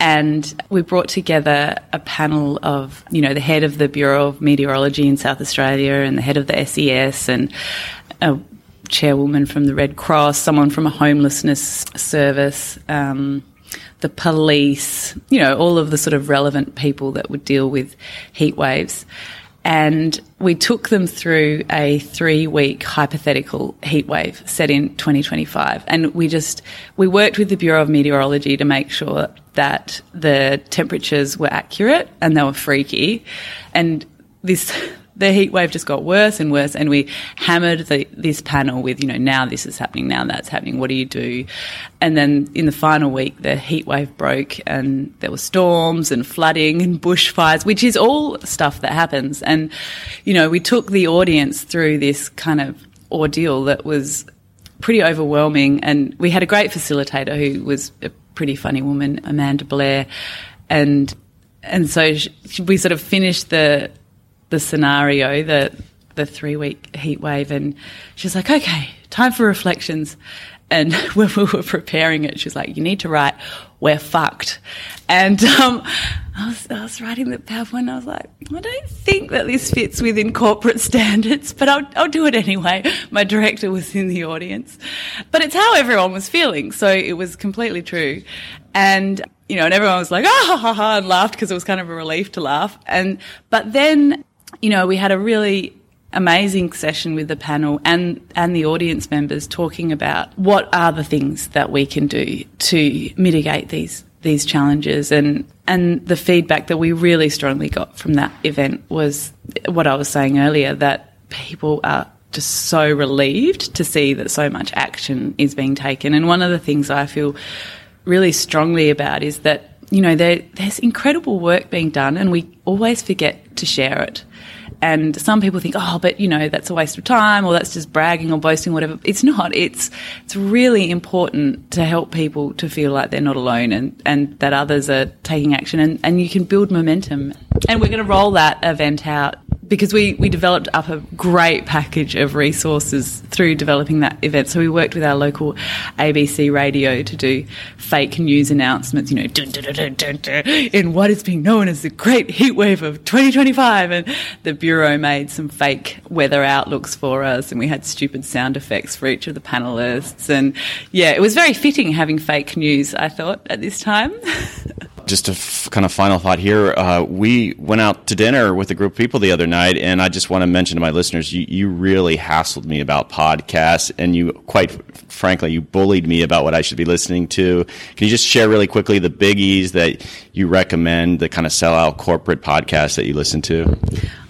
And we brought together a panel of, you know, the head of the Bureau of Meteorology in South Australia and the head of the SES and a chairwoman from the Red Cross, someone from a homelessness service, um, the police, you know, all of the sort of relevant people that would deal with heat waves. And we took them through a three week hypothetical heat wave set in 2025. And we just, we worked with the Bureau of Meteorology to make sure that the temperatures were accurate and they were freaky. And this, the heat wave just got worse and worse, and we hammered the, this panel with, you know, now this is happening, now that's happening. What do you do? And then in the final week, the heat wave broke, and there were storms and flooding and bushfires, which is all stuff that happens. And you know, we took the audience through this kind of ordeal that was pretty overwhelming, and we had a great facilitator who was a pretty funny woman, Amanda Blair, and and so we sort of finished the the scenario, the the three week heat wave, and she's like, "Okay, time for reflections." And when we were preparing it, she's like, "You need to write, we're fucked." And um, I, was, I was writing the PowerPoint, and I was like, "I don't think that this fits within corporate standards, but I'll, I'll do it anyway." My director was in the audience, but it's how everyone was feeling, so it was completely true. And you know, and everyone was like, "Ah ha ha ha," and laughed because it was kind of a relief to laugh. And but then you know, we had a really amazing session with the panel and, and the audience members talking about what are the things that we can do to mitigate these these challenges. And and the feedback that we really strongly got from that event was what I was saying earlier that people are just so relieved to see that so much action is being taken. And one of the things I feel really strongly about is that you know there, there's incredible work being done and we always forget to share it and some people think, oh, but you know, that's a waste of time or that's just bragging or boasting, whatever. It's not. It's, it's really important to help people to feel like they're not alone and, and that others are taking action and, and you can build momentum. And we're going to roll that event out because we, we developed up a great package of resources through developing that event. So we worked with our local ABC radio to do fake news announcements, you know, dun, dun, dun, in what is being known as the Great Heat Wave of 2025. And the Bureau made some fake weather outlooks for us, and we had stupid sound effects for each of the panelists. And yeah, it was very fitting having fake news, I thought, at this time. just a f- kind of final thought here. Uh, we went out to dinner with a group of people the other night, and I just want to mention to my listeners, you, you really hassled me about podcasts, and you, quite frankly, you bullied me about what I should be listening to. Can you just share really quickly the biggies that you recommend, the kind of sellout corporate podcasts that you listen to?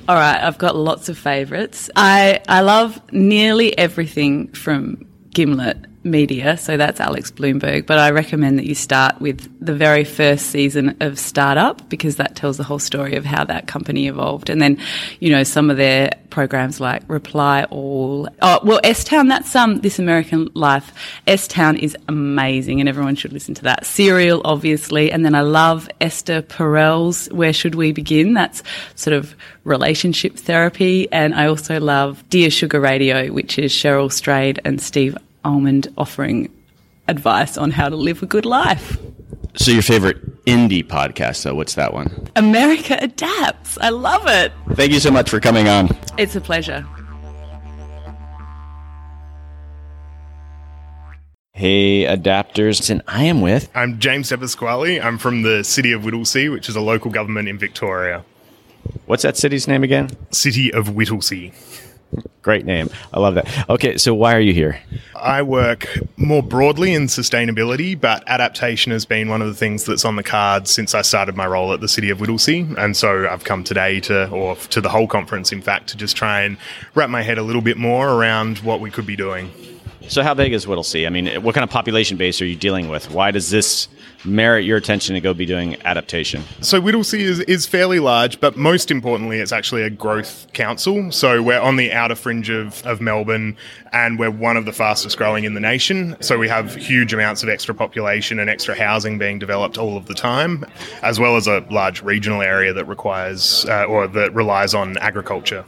All right, I've got lots of favorites. I, I love nearly everything from Gimlet Media, so that's Alex Blumberg. But I recommend that you start with the very first season of Startup because that tells the whole story of how that company evolved. And then, you know, some of their programs like Reply All. Oh, well, S Town, that's um, This American Life. S Town is amazing and everyone should listen to that. Serial, obviously. And then I love Esther Perel's Where Should We Begin? That's sort of relationship therapy. And I also love Dear Sugar Radio, which is Cheryl Strayed and Steve Almond offering advice on how to live a good life. So your favorite indie podcast, though, what's that one? America Adapts. I love it. Thank you so much for coming on. It's a pleasure. Hey, adapters, and I am with. I'm James Sepasquale. I'm from the city of Whittlesea, which is a local government in Victoria. What's that city's name again? City of Whittlesea. Great name. I love that. Okay, so why are you here? I work more broadly in sustainability, but adaptation has been one of the things that's on the cards since I started my role at the City of Whittlesea. And so I've come today to, or to the whole conference, in fact, to just try and wrap my head a little bit more around what we could be doing. So, how big is Whittlesea? I mean, what kind of population base are you dealing with? Why does this merit your attention to go be doing adaptation? So Whittlesea is, is fairly large, but most importantly, it's actually a growth council. So we're on the outer fringe of, of Melbourne and we're one of the fastest growing in the nation. So we have huge amounts of extra population and extra housing being developed all of the time, as well as a large regional area that requires uh, or that relies on agriculture.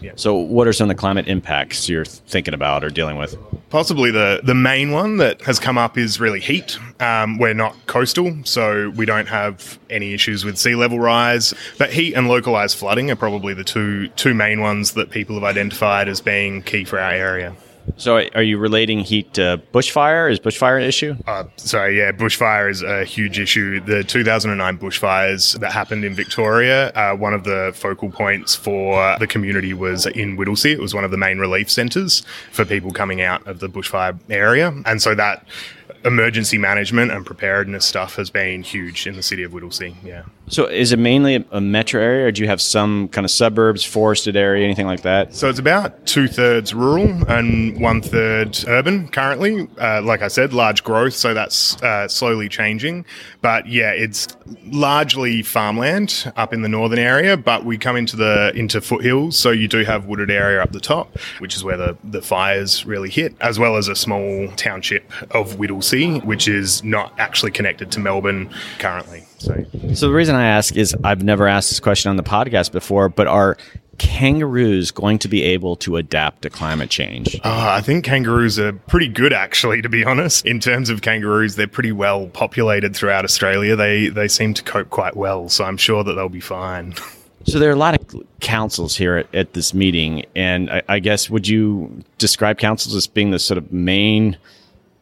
Yeah. So, what are some of the climate impacts you're thinking about or dealing with? Possibly the, the main one that has come up is really heat. Um, we're not coastal, so we don't have any issues with sea level rise. But heat and localized flooding are probably the two two main ones that people have identified as being key for our area. So, are you relating heat to bushfire? Is bushfire an issue? Uh, sorry, yeah, bushfire is a huge issue. The 2009 bushfires that happened in Victoria, uh, one of the focal points for the community was in Whittlesea. It was one of the main relief centres for people coming out of the bushfire area. And so that emergency management and preparedness stuff has been huge in the city of Whittlesea. Yeah. So is it mainly a metro area, or do you have some kind of suburbs, forested area, anything like that? So it's about two thirds rural and one third urban currently. Uh, like I said, large growth, so that's uh, slowly changing. But yeah, it's largely farmland up in the northern area, but we come into the into foothills, so you do have wooded area up the top, which is where the, the fires really hit, as well as a small township of Whittlesea, which is not actually connected to Melbourne currently. So, so the reason I ask is I've never asked this question on the podcast before, but are kangaroos going to be able to adapt to climate change? Uh, I think kangaroos are pretty good, actually, to be honest. In terms of kangaroos, they're pretty well populated throughout Australia. They, they seem to cope quite well, so I'm sure that they'll be fine. So there are a lot of councils here at, at this meeting, and I, I guess would you describe councils as being the sort of main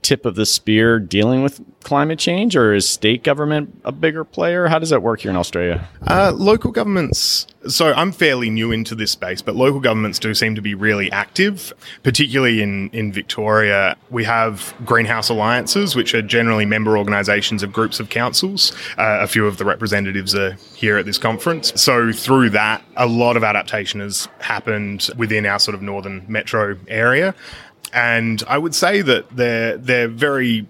tip of the spear dealing with climate change, or is state government a bigger player? How does that work here in Australia? Uh, local governments. So I'm fairly new into this space, but local governments do seem to be really active, particularly in, in Victoria. We have greenhouse alliances, which are generally member organisations of groups of councils. Uh, a few of the representatives are here at this conference. So through that, a lot of adaptation has happened within our sort of northern metro area and I would say that they're they're very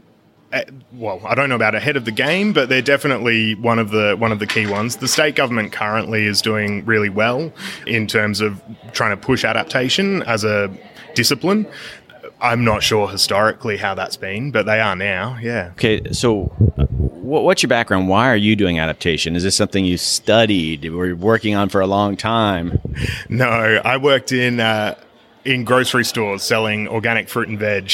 eh, well, I don't know about ahead of the game, but they're definitely one of the one of the key ones. The state government currently is doing really well in terms of trying to push adaptation as a discipline. I'm not sure historically how that's been, but they are now. Yeah. Okay, so what's your background? Why are you doing adaptation? Is this something you studied or working on for a long time? No, I worked in uh, in grocery stores selling organic fruit and veg.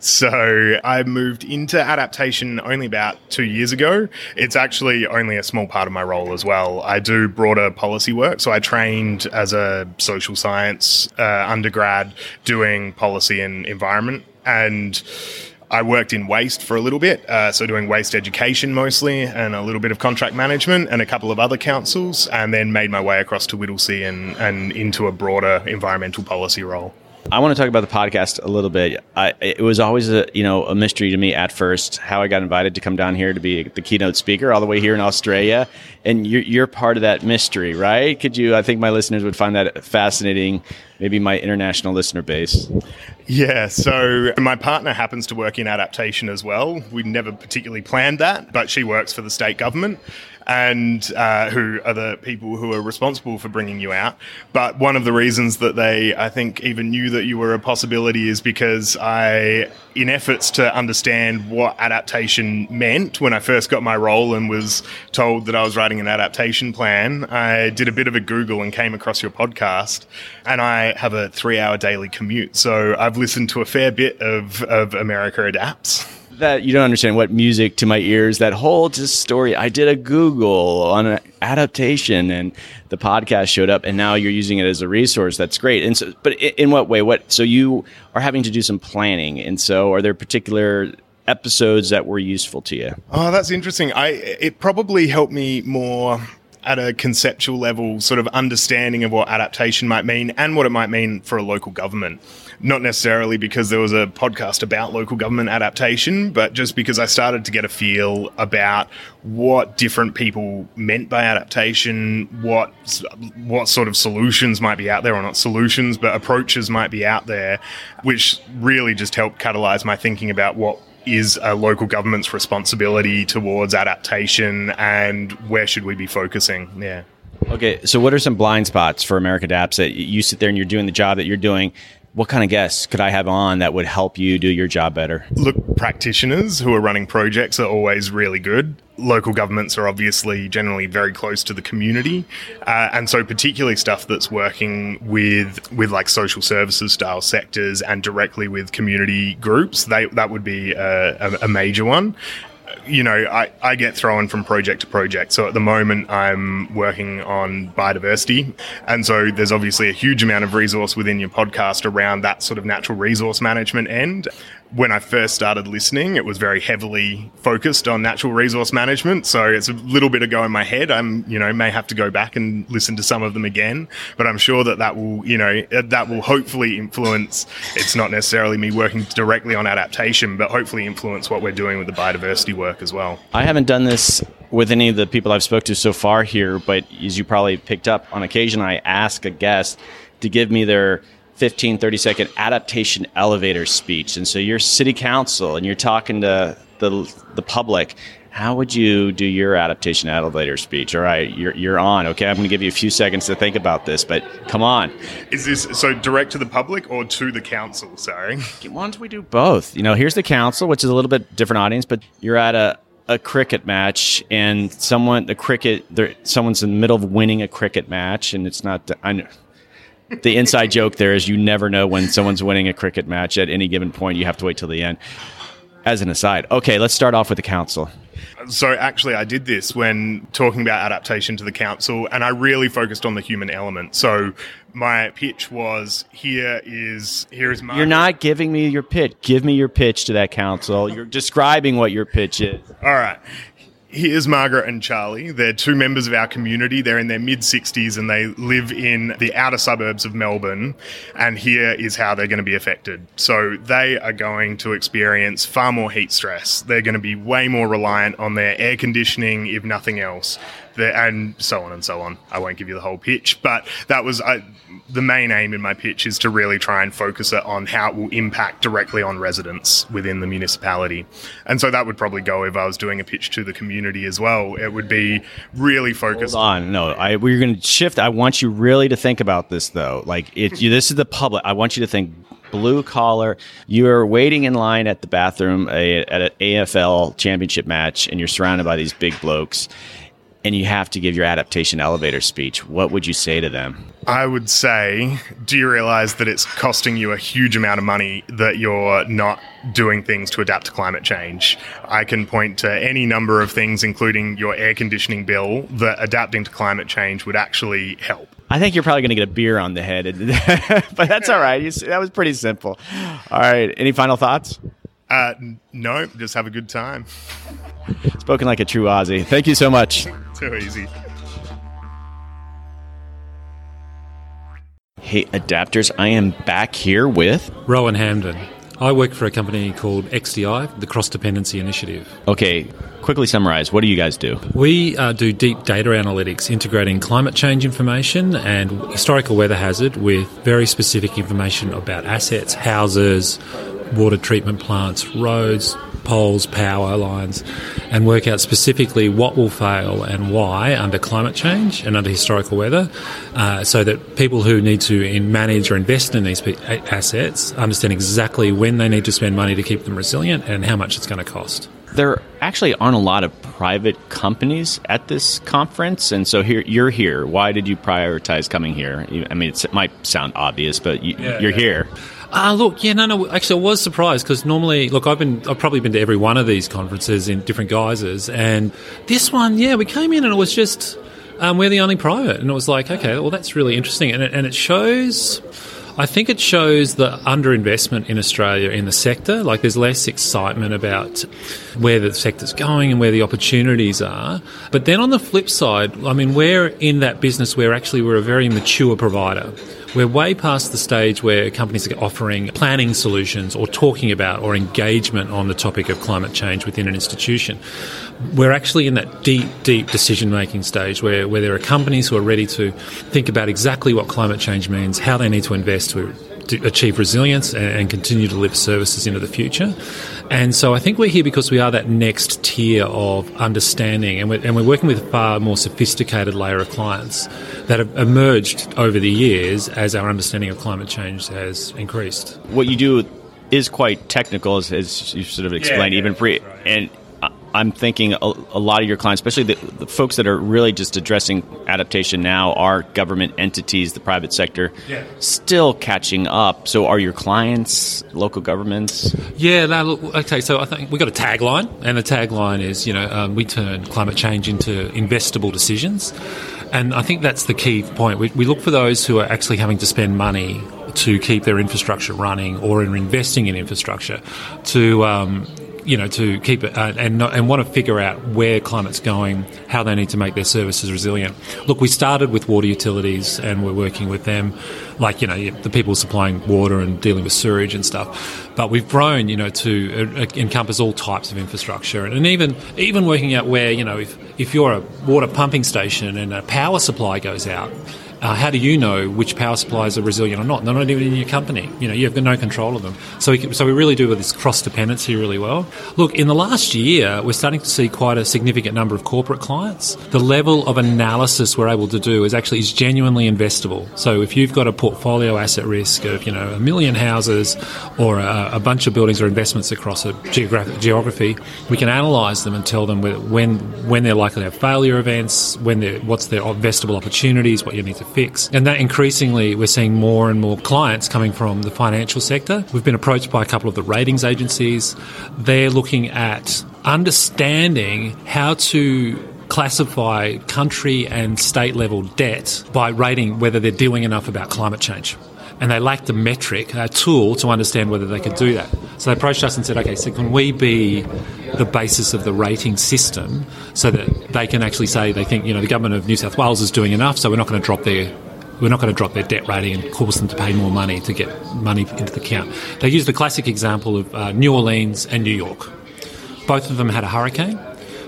So I moved into adaptation only about two years ago. It's actually only a small part of my role as well. I do broader policy work. So I trained as a social science uh, undergrad doing policy and environment. And I worked in waste for a little bit, uh, so doing waste education mostly, and a little bit of contract management, and a couple of other councils, and then made my way across to Whittlesea and, and into a broader environmental policy role. I want to talk about the podcast a little bit. I, it was always a you know a mystery to me at first how I got invited to come down here to be the keynote speaker all the way here in Australia, and you're, you're part of that mystery, right? Could you? I think my listeners would find that fascinating. Maybe my international listener base. Yeah, so my partner happens to work in adaptation as well. We never particularly planned that, but she works for the state government and uh, who are the people who are responsible for bringing you out. But one of the reasons that they, I think, even knew that you were a possibility is because I, in efforts to understand what adaptation meant when I first got my role and was told that I was writing an adaptation plan, I did a bit of a Google and came across your podcast. And I have a three hour daily commute. So I've listened to a fair bit of, of America Adapts that you don't understand what music to my ears. That whole just story. I did a Google on an adaptation, and the podcast showed up, and now you're using it as a resource. That's great. And so, but in what way? What? So you are having to do some planning, and so are there particular episodes that were useful to you? Oh, that's interesting. I it probably helped me more at a conceptual level, sort of understanding of what adaptation might mean and what it might mean for a local government not necessarily because there was a podcast about local government adaptation, but just because I started to get a feel about what different people meant by adaptation, what what sort of solutions might be out there, or not solutions, but approaches might be out there, which really just helped catalyze my thinking about what is a local government's responsibility towards adaptation and where should we be focusing? Yeah. Okay, so what are some blind spots for America Adapts that you sit there and you're doing the job that you're doing? What kind of guests could I have on that would help you do your job better? Look, practitioners who are running projects are always really good. Local governments are obviously generally very close to the community, uh, and so particularly stuff that's working with with like social services style sectors and directly with community groups. They that would be a, a, a major one you know, I, I get thrown from project to project. So at the moment, I'm working on biodiversity. And so there's obviously a huge amount of resource within your podcast around that sort of natural resource management end when I first started listening, it was very heavily focused on natural resource management. So it's a little bit ago in my head. I'm, you know, may have to go back and listen to some of them again, but I'm sure that that will, you know, uh, that will hopefully influence. It's not necessarily me working directly on adaptation, but hopefully influence what we're doing with the biodiversity work as well. I haven't done this with any of the people I've spoke to so far here, but as you probably picked up on occasion, I ask a guest to give me their 15, 30 second adaptation elevator speech. And so you're city council and you're talking to the, the public. How would you do your adaptation elevator speech? All right, you're, you're on. Okay, I'm going to give you a few seconds to think about this, but come on. Is this so direct to the public or to the council? Sorry. Why don't we do both? You know, here's the council, which is a little bit different audience, but you're at a, a cricket match and someone the cricket someone's in the middle of winning a cricket match and it's not I know the inside joke there is you never know when someone's winning a cricket match at any given point. You have to wait till the end. As an aside, okay, let's start off with the council. So actually, I did this when talking about adaptation to the council, and I really focused on the human element. So my pitch was here is here is my. You're not giving me your pitch. Give me your pitch to that council. You're describing what your pitch is. All right here's Margaret and Charlie. They're two members of our community. They're in their mid 60s and they live in the outer suburbs of Melbourne. And here is how they're going to be affected. So they are going to experience far more heat stress. They're going to be way more reliant on their air conditioning, if nothing else and so on and so on. I won't give you the whole pitch, but that was uh, the main aim in my pitch is to really try and focus it on how it will impact directly on residents within the municipality. And so that would probably go if I was doing a pitch to the community as well. It would be really focused Hold on. No, I, we're going to shift. I want you really to think about this though. Like if you, this is the public, I want you to think blue collar. You're waiting in line at the bathroom a, at an AFL championship match, and you're surrounded by these big blokes and you have to give your adaptation elevator speech, what would you say to them? I would say, do you realize that it's costing you a huge amount of money that you're not doing things to adapt to climate change? I can point to any number of things, including your air conditioning bill, that adapting to climate change would actually help. I think you're probably going to get a beer on the head, but that's all right. that was pretty simple. All right. Any final thoughts? Uh, no, just have a good time. Spoken like a true Aussie. Thank you so much. Too easy. Hey, adapters, I am back here with. Rohan Hamden. I work for a company called XDI, the Cross Dependency Initiative. Okay, quickly summarize. What do you guys do? We uh, do deep data analytics, integrating climate change information and historical weather hazard with very specific information about assets, houses, water treatment plants, roads, poles, power lines, and work out specifically what will fail and why under climate change and under historical weather, uh, so that people who need to in manage or invest in these assets understand exactly when they need to spend money to keep them resilient and how much it's going to cost. There actually aren't a lot of private companies at this conference, and so here you're here. Why did you prioritize coming here? I mean, it might sound obvious, but you, are yeah. here. Uh, look, yeah, no, no. Actually, I was surprised because normally, look, I've been, I've probably been to every one of these conferences in different guises, and this one, yeah, we came in and it was just um, we're the only private, and it was like, okay, well, that's really interesting, and it, and it shows. I think it shows the underinvestment in Australia in the sector. Like there's less excitement about where the sector's going and where the opportunities are. But then on the flip side, I mean, we're in that business where actually we're a very mature provider. We're way past the stage where companies are offering planning solutions or talking about or engagement on the topic of climate change within an institution. We're actually in that deep, deep decision making stage where, where there are companies who are ready to think about exactly what climate change means, how they need to invest to achieve resilience and, and, continue to deliver services into the future. And so I think we're here because we are that next tier of understanding, and we're, and we're working with a far more sophisticated layer of clients that have emerged over the years as our understanding of climate change has increased. What you do is quite technical, as, as you sort of explained, yeah, even pre, right. and I'm thinking a, a, lot of your clients, especially the, the, folks that are really just addressing adaptation now, are government entities, the private sector, yeah. still catching up. So, are your clients local governments? Yeah. No, okay. So, I think we've got a tagline, and the tagline is, you know, um, we turn climate change into investable decisions, and I think that's the key point. We, we look for those who are actually having to spend money to keep their infrastructure running or in investing in infrastructure to um, you know, to keep it uh, and and want to figure out where climate's going, how they need to make their services resilient. Look, we started with water utilities, and we're working with them, like you know, the people supplying water and dealing with sewage and stuff. But we've grown, you know, to uh, encompass all types of infrastructure, and even even working out where you know, if if you're a water pumping station and a power supply goes out uh, how do you know which power supplies are resilient or not? They're not even in your company. You know, you have no control of them. So we, so we really do with this cross dependency really well. Look, in the last year, we're starting to see quite a significant number of corporate clients. The level of analysis we're able to do is actually is genuinely investable. So if you've got a portfolio asset risk of you know a million houses or a, a bunch of buildings or investments across a geographic geography, we can analyse them and tell them when when they're likely to have failure events, when they're, what's their investable opportunities, what you need to fix. And that increasingly, we're seeing more and more clients coming from the financial sector. We've been approached by a couple of the ratings agencies. They're looking at understanding how to classify country and state level debt by rating whether they're doing enough about climate change and they lacked a metric, a tool to understand whether they could do that. So they approached us and said, okay, so can we be the basis of the rating system so that they can actually say they think, you know, the government of New South Wales is doing enough, so we're not going to drop their we're not going to drop their debt rating and cause them to pay more money to get money into the account. They used the classic example of uh, New Orleans and New York. Both of them had a hurricane.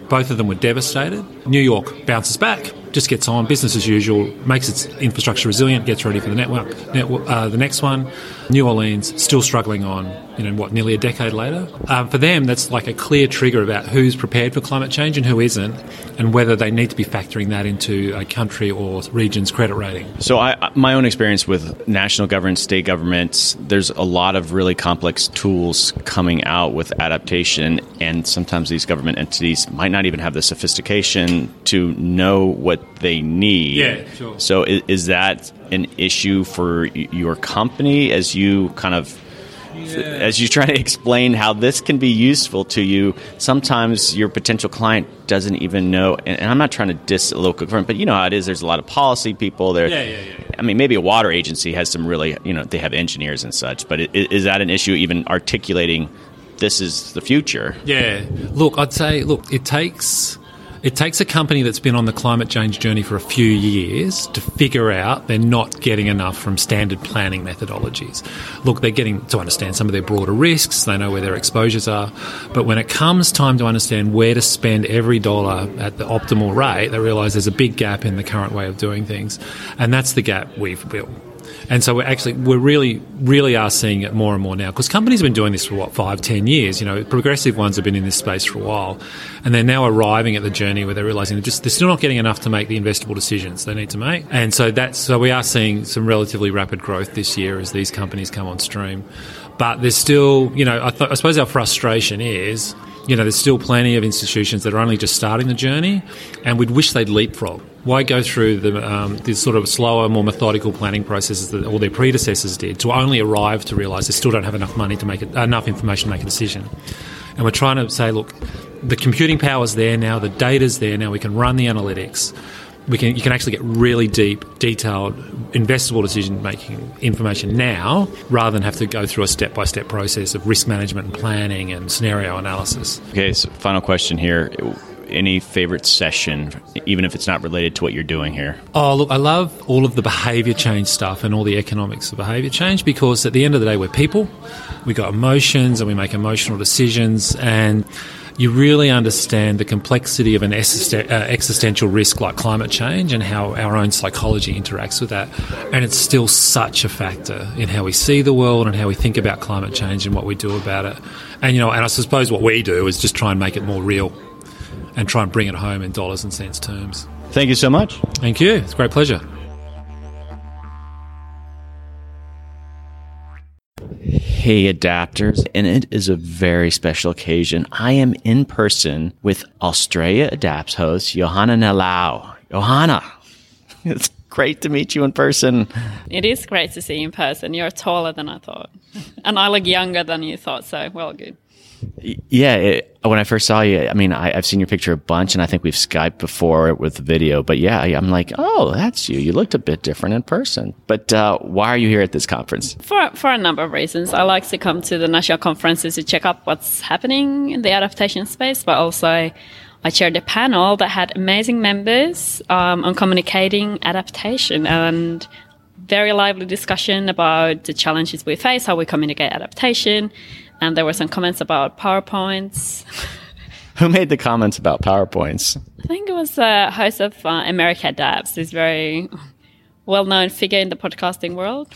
Both of them were devastated. New York bounces back just gets on, business as usual, makes its infrastructure resilient, gets ready for the network. network uh, the next one, New Orleans, still struggling on, you know, what, nearly a decade later. Um, for them, that's like a clear trigger about who's prepared for climate change and who isn't, and whether they need to be factoring that into a country or region's credit rating. So, I, my own experience with national governments, state governments, there's a lot of really complex tools coming out with adaptation, and sometimes these government entities might not even have the sophistication to know what they need. Yeah, sure. So is, is that an issue for your company as you kind of yeah. as you try to explain how this can be useful to you, sometimes your potential client doesn't even know. And, I'm not trying to diss local government, but you know how it is. There's a lot of policy people there. Yeah, yeah, yeah. I mean, maybe a water agency has some really, you know, they have engineers and such. But is that an issue? Even articulating this is the future? Yeah. Look, I'd say, look, it takes It takes a company that's been on the climate change journey for a few years to figure out they're not getting enough from standard planning methodologies. Look, they're getting to understand some of their broader risks, they know where their exposures are, but when it comes time to understand where to spend every dollar at the optimal rate, they realise there's a big gap in the current way of doing things. And that's the gap we've built. And so we're actually, we're really, really are seeing it more and more now because companies have been doing this for what, five, ten years. You know, progressive ones have been in this space for a while. And they're now arriving at the journey where they're realizing they're just, they're still not getting enough to make the investable decisions they need to make. And so that's, so we are seeing some relatively rapid growth this year as these companies come on stream. But there's still, you know, I, th- I suppose our frustration is, you know, there's still plenty of institutions that are only just starting the journey, and we'd wish they'd leapfrog. Why go through the, um, these sort of slower, more methodical planning processes that all their predecessors did to only arrive to realise they still don't have enough money to make it, enough information to make a decision? And we're trying to say, look, the computing power's there now, the data's there now, we can run the analytics we can you can actually get really deep, detailed, investable decision making information now, rather than have to go through a step by step process of risk management and planning and scenario analysis. Okay, so final question here. Any favorite session, even if it's not related to what you're doing here? Oh, look, I love all of the behavior change stuff and all the economics of behavior change because at the end of the day, we're people. We got emotions and we make emotional decisions and you really understand the complexity of an uh, existential risk like climate change and how our own psychology interacts with that. And it's still such a factor in how we see the world and how we think about climate change and what we do about it. And, you know, and I suppose what we do is just try and make it more real and try and bring it home in dollars and cents terms. Thank you so much. Thank you. It's a great pleasure. Hey Adapters, and it is a very special occasion. I am in person with Australia Adapts host Johanna Nalau. Johanna, it's great to meet you in person. It is great to see you in person. You're taller than I thought, and I look younger than you thought, so well, good. Yeah, it, when I first saw you, I mean, I, have seen your picture a bunch, and I think we've Skyped before with video. But yeah, I'm like, oh, that's you. You looked a bit different in person. But uh, why are you here at this conference? For for a number of reasons. I like to come to the national conferences to check up what's happening in the adaptation space, but also I chaired a panel that had amazing members um, on communicating adaptation and very lively discussion about the challenges we face, how we communicate adaptation, and there were some comments about PowerPoints. Who made the comments about PowerPoints? I think it was the host of uh, America Adapts, this very well known figure in the podcasting world.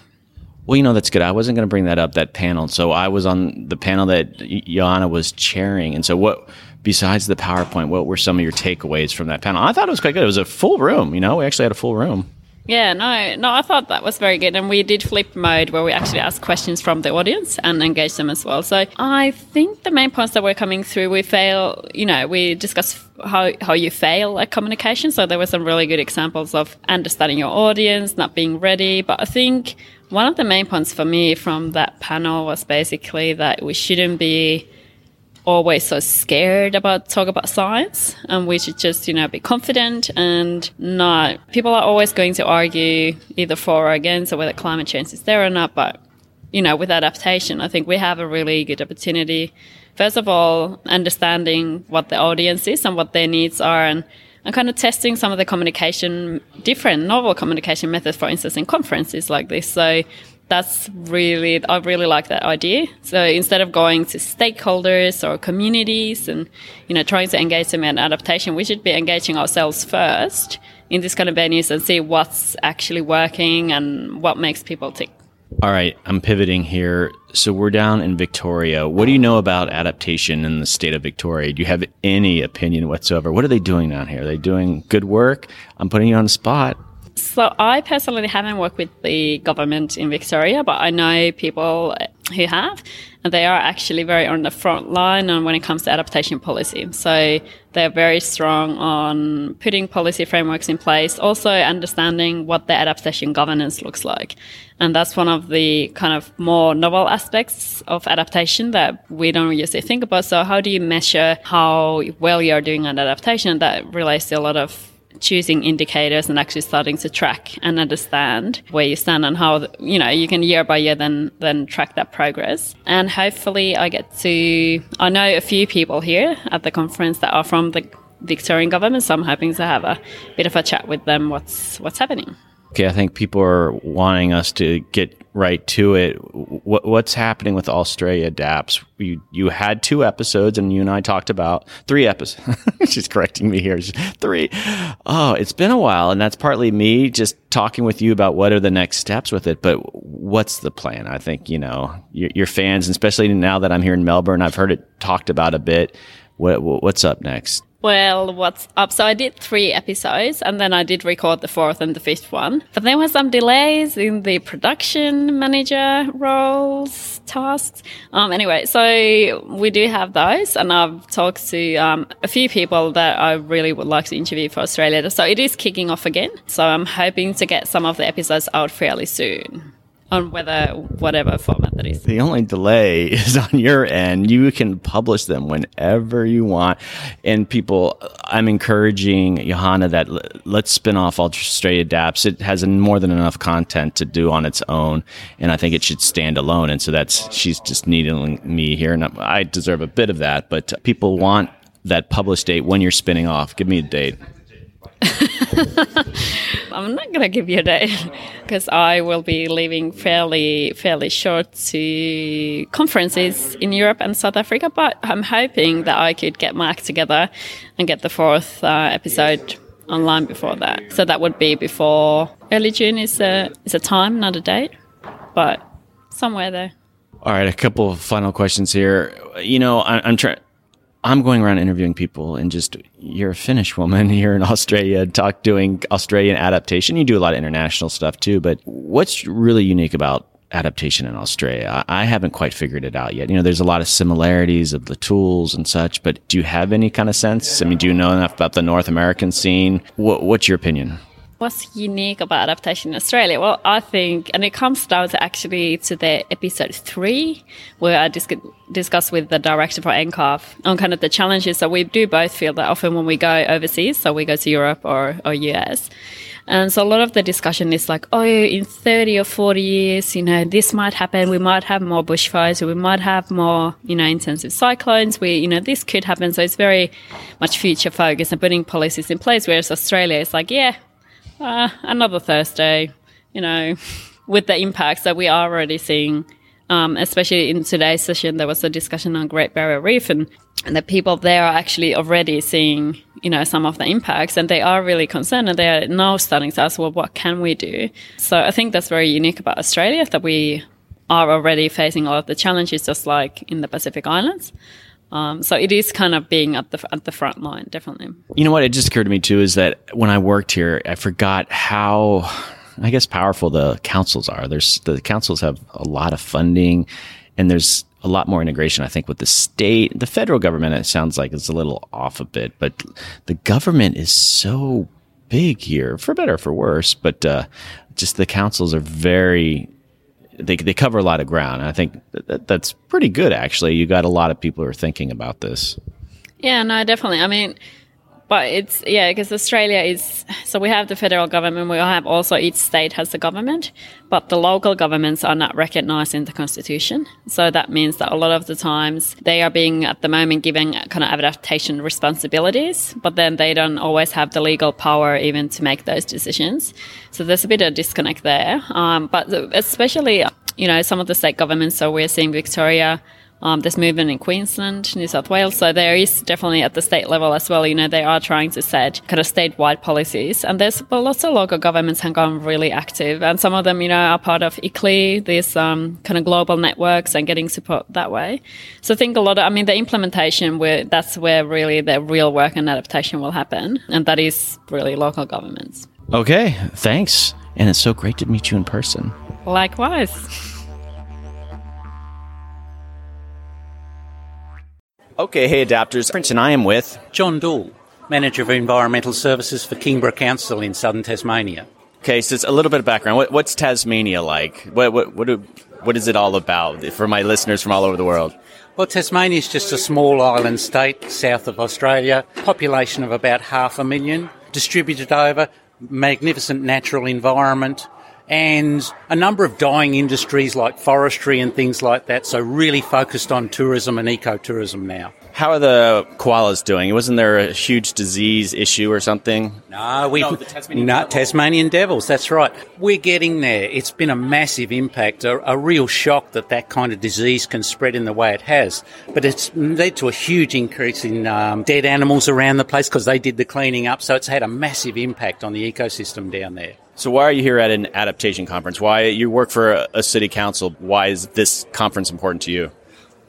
Well, you know, that's good. I wasn't going to bring that up, that panel. So I was on the panel that Johanna was chairing. And so, what, besides the PowerPoint, what were some of your takeaways from that panel? I thought it was quite good. It was a full room, you know, we actually had a full room. Yeah, no, no, I thought that was very good. And we did flip mode where we actually asked questions from the audience and engage them as well. So I think the main points that were coming through, we fail, you know, we discuss how, how you fail at communication. So there were some really good examples of understanding your audience, not being ready. But I think one of the main points for me from that panel was basically that we shouldn't be always so scared about talk about science and we should just you know be confident and not people are always going to argue either for or against or whether climate change is there or not but you know with adaptation i think we have a really good opportunity first of all understanding what the audience is and what their needs are and and kind of testing some of the communication different novel communication methods for instance in conferences like this. So that's really I really like that idea. So instead of going to stakeholders or communities and you know trying to engage them in adaptation, we should be engaging ourselves first in this kind of venues and see what's actually working and what makes people tick. All right, I'm pivoting here. So we're down in Victoria. What do you know about adaptation in the state of Victoria? Do you have any opinion whatsoever? What are they doing down here? Are they doing good work? I'm putting you on the spot. So I personally haven't worked with the government in Victoria, but I know people who have, and they are actually very on the front line on when it comes to adaptation policy. So they're very strong on putting policy frameworks in place, also understanding what the adaptation governance looks like. And that's one of the kind of more novel aspects of adaptation that we don't usually think about. So how do you measure how well you're doing on adaptation? That relates to a lot of choosing indicators and actually starting to track and understand where you stand and how you know you can year by year then then track that progress and hopefully i get to i know a few people here at the conference that are from the Victorian government. So I'm hoping to have a bit of a chat with them. What's what's happening? Okay, I think people are wanting us to get right to it. What, what's happening with Australia Adapts? You you had two episodes, and you and I talked about three episodes. She's correcting me here. Three. Oh, it's been a while, and that's partly me just talking with you about what are the next steps with it. But what's the plan? I think you know your, your fans, especially now that I'm here in Melbourne, I've heard it talked about a bit. What, what's up next? Well, what's up? So I did three episodes and then I did record the fourth and the fifth one. But there were some delays in the production manager roles, tasks. Um, anyway, so we do have those and I've talked to um, a few people that I really would like to interview for Australia. So it is kicking off again. So I'm hoping to get some of the episodes out fairly soon on whether whatever format that is. The only delay is on your end. You can publish them whenever you want. And people, I'm encouraging Johanna that let's spin off Australia Adapts. It has more than enough content to do on its own, and I think it should stand alone. And so that's she's just needling me here, and I deserve a bit of that. But people want that published date when you're spinning off. Give me a date. I'm not to give you a date because I will be leaving fairly fairly short to conferences in Europe and South Africa. But I'm hoping that I could get my act together and get the fourth uh, episode online before that. So that would be before early June is a is a time, not a date, but somewhere there. All right, a couple of final questions here. You know, I, I'm trying. I'm going around interviewing people and just you're a Finnish woman here in Australia, talk doing Australian adaptation. You do a lot of international stuff too, but what's really unique about adaptation in Australia? I, I haven't quite figured it out yet. You know, there's a lot of similarities of the tools and such, but do you have any kind of sense? I mean, do you know enough about the North American scene? What, what's your opinion? What's unique about adaptation in Australia? Well, I think, and it comes down to actually to the episode three, where I dis- discuss with the director for NCARF on kind of the challenges. So we do both feel that often when we go overseas, so we go to Europe or, or US, and so a lot of the discussion is like, oh, in 30 or 40 years, you know, this might happen. We might have more bushfires we might have more, you know, intensive cyclones. We, you know, this could happen. So it's very much future focused and putting policies in place. Whereas Australia is like, yeah, uh, another Thursday, you know, with the impacts that we are already seeing. Um, especially in today's session, there was a discussion on Great Barrier Reef, and, and the people there are actually already seeing, you know, some of the impacts, and they are really concerned, and they are now starting to ask, well, what can we do? So I think that's very unique about Australia that we are already facing a lot of the challenges, just like in the Pacific Islands. Um, so it is kind of being at the at the front line, definitely. You know what? It just occurred to me too is that when I worked here, I forgot how, I guess, powerful the councils are. There's the councils have a lot of funding, and there's a lot more integration. I think with the state, the federal government. It sounds like it's a little off a bit, but the government is so big here, for better or for worse. But uh, just the councils are very they they cover a lot of ground. And I think that, that's pretty good actually. You got a lot of people who are thinking about this. Yeah, no, definitely. I mean, but it's yeah because australia is so we have the federal government we have also each state has a government but the local governments are not recognized in the constitution. So that means that a lot of the times they are being at the moment given kind of adaptation responsibilities but then they don't always have the legal power even to make those decisions. So there's a bit of disconnect there. Um, but especially you know some of the state governments so we're seeing victoria um, this movement in Queensland, New South Wales. So there is definitely at the state level as well. You know, they are trying to set kind of statewide policies, and there's well, lots of local governments have gone really active, and some of them, you know, are part of ICLEI, these um, kind of global networks, and getting support that way. So I think a lot of, I mean, the implementation where that's where really the real work and adaptation will happen, and that is really local governments. Okay, thanks, and it's so great to meet you in person. Likewise. Okay, hey adapters. Prince and I am with John Dool, Manager of Environmental Services for Kingborough Council in southern Tasmania. Okay, so it's a little bit of background. What, what's Tasmania like? What, what, what, do, what is it all about for my listeners from all over the world? Well, Tasmania is just a small island state south of Australia, population of about half a million, distributed over, magnificent natural environment, and a number of dying industries like forestry and things like that. So really focused on tourism and ecotourism now. How are the koalas doing? Wasn't there a huge disease issue or something? No, we No, the Tasmanian no, devils. Tasmanian devils. That's right. We're getting there. It's been a massive impact, a, a real shock that that kind of disease can spread in the way it has. But it's led to a huge increase in um, dead animals around the place because they did the cleaning up. So it's had a massive impact on the ecosystem down there. So why are you here at an adaptation conference? Why you work for a, a city council? Why is this conference important to you?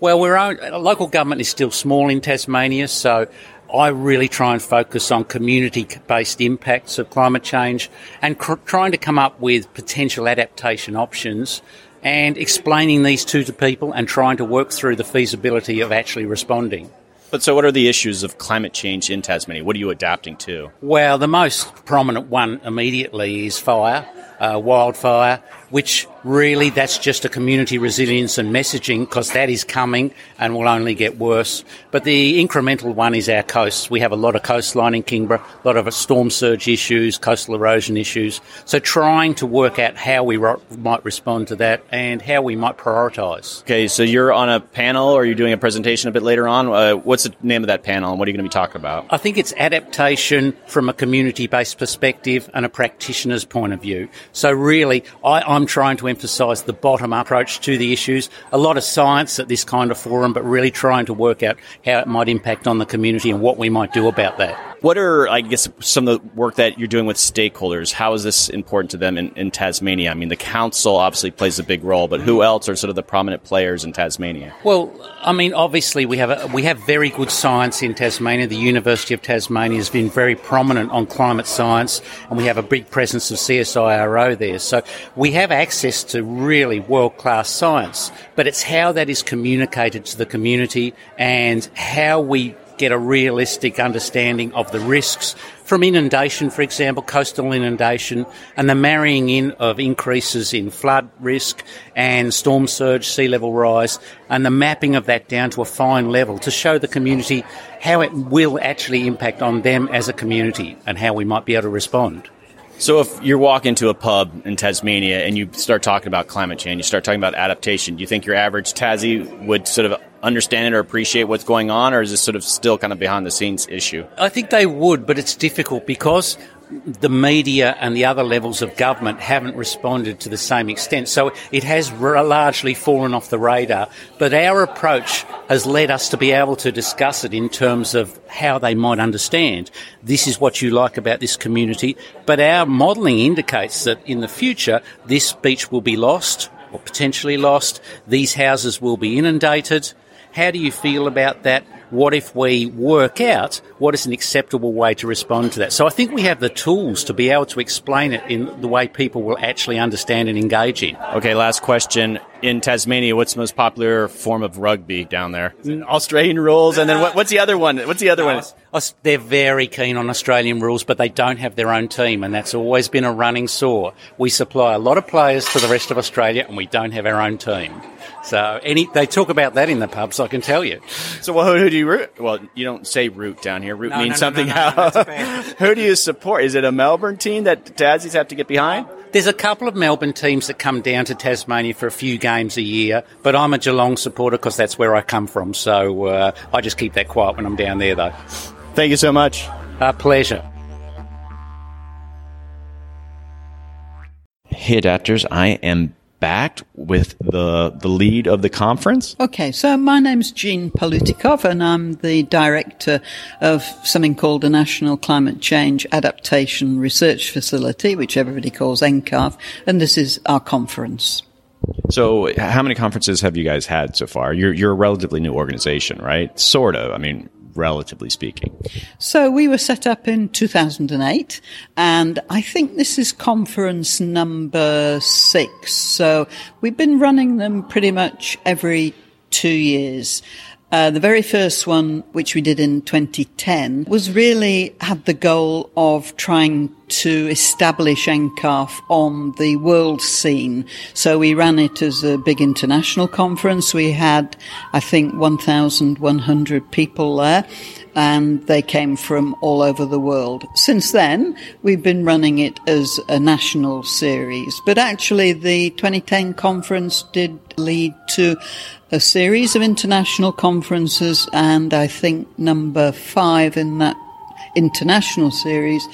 Well, we're own, local government is still small in Tasmania, so I really try and focus on community-based impacts of climate change and cr- trying to come up with potential adaptation options and explaining these two to people and trying to work through the feasibility of actually responding. But so, what are the issues of climate change in Tasmania? What are you adapting to? Well, the most prominent one immediately is fire, uh, wildfire, which really that's just a community resilience and messaging because that is coming and will only get worse. But the incremental one is our coasts. We have a lot of coastline in Kingborough, a lot of storm surge issues, coastal erosion issues. So trying to work out how we ro- might respond to that and how we might prioritise. Okay, so you're on a panel or you're doing a presentation a bit later on. Uh, what's the name of that panel and what are you going to be talking about? I think it's adaptation from a community based perspective and a practitioner's point of view. So, really, I, I'm trying to emphasise the bottom up approach to the issues. A lot of science at this kind of forum, but really trying to work out how it might impact on the community and what we might do about that. What are, I guess, some of the work that you're doing with stakeholders? How is this important to them in, in Tasmania? I mean, the council obviously plays a big role, but who else are sort of the prominent players in Tasmania? Well, I mean, obviously we have a, we have very good science in Tasmania. The University of Tasmania has been very prominent on climate science, and we have a big presence of CSIRO there. So we have access to really world class science, but it's how that is communicated to the community and how we get a realistic understanding of the risks from inundation, for example, coastal inundation, and the marrying in of increases in flood risk and storm surge, sea level rise, and the mapping of that down to a fine level to show the community how it will actually impact on them as a community and how we might be able to respond. So if you walk into a pub in Tasmania and you start talking about climate change, you start talking about adaptation, do you think your average Tassie would sort of understand it or appreciate what's going on, or is this sort of still kind of behind the scenes issue? I think they would, but it's difficult because the media and the other levels of government haven't responded to the same extent. So it has largely fallen off the radar. But our approach has led us to be able to discuss it in terms of how they might understand. This is what you like about this community. But our modelling indicates that in the future, this beach will be lost or potentially lost. These houses will be inundated. How do you feel about that? What if we work out what is an acceptable way to respond to that? So I think we have the tools to be able to explain it in the way people will actually understand and engage in. Okay, last question. In Tasmania, what's the most popular form of rugby down there? Mm, Australian rules, and then what, what's the other one? What's the other one? Uh, they're very keen on Australian rules, but they don't have their own team, and that's always been a running sore. We supply a lot of players to the rest of Australia, and we don't have our own team. So any they talk about that in the pubs, I can tell you. So, well, who, who do you root? Well, you don't say root down here. Root No, means no, no, something no, no, else. that's who do you support? Is it a Melbourne team that Tassies have to get behind? There's a couple of Melbourne teams that come down to Tasmania for a few games a year, but I'm a Geelong supporter because that's where I come from. So uh, I just keep that quiet when I'm down there, though. Thank you so much. A pleasure. Hey, adapters, I am back with the the lead of the conference. Okay, so my name's Jean Palutikof, and I'm the director of something called the National Climate Change Adaptation Research Facility, which everybody calls NCARF, and this is our conference. So, how many conferences have you guys had so far? You're you're a relatively new organization, right? Sort of. I mean, relatively speaking. So we were set up in 2008, and I think this is conference number six. So we've been running them pretty much every two years. Uh, the very first one, which we did in 2010, was really had the goal of trying to establish NCARF on the world scene. So we ran it as a big international conference. We had, I think, 1,100 people there. And they came from all over the world. Since then, we've been running it as a national series, but actually the 2010 conference did lead to a series of international conferences, and I think number five in that international series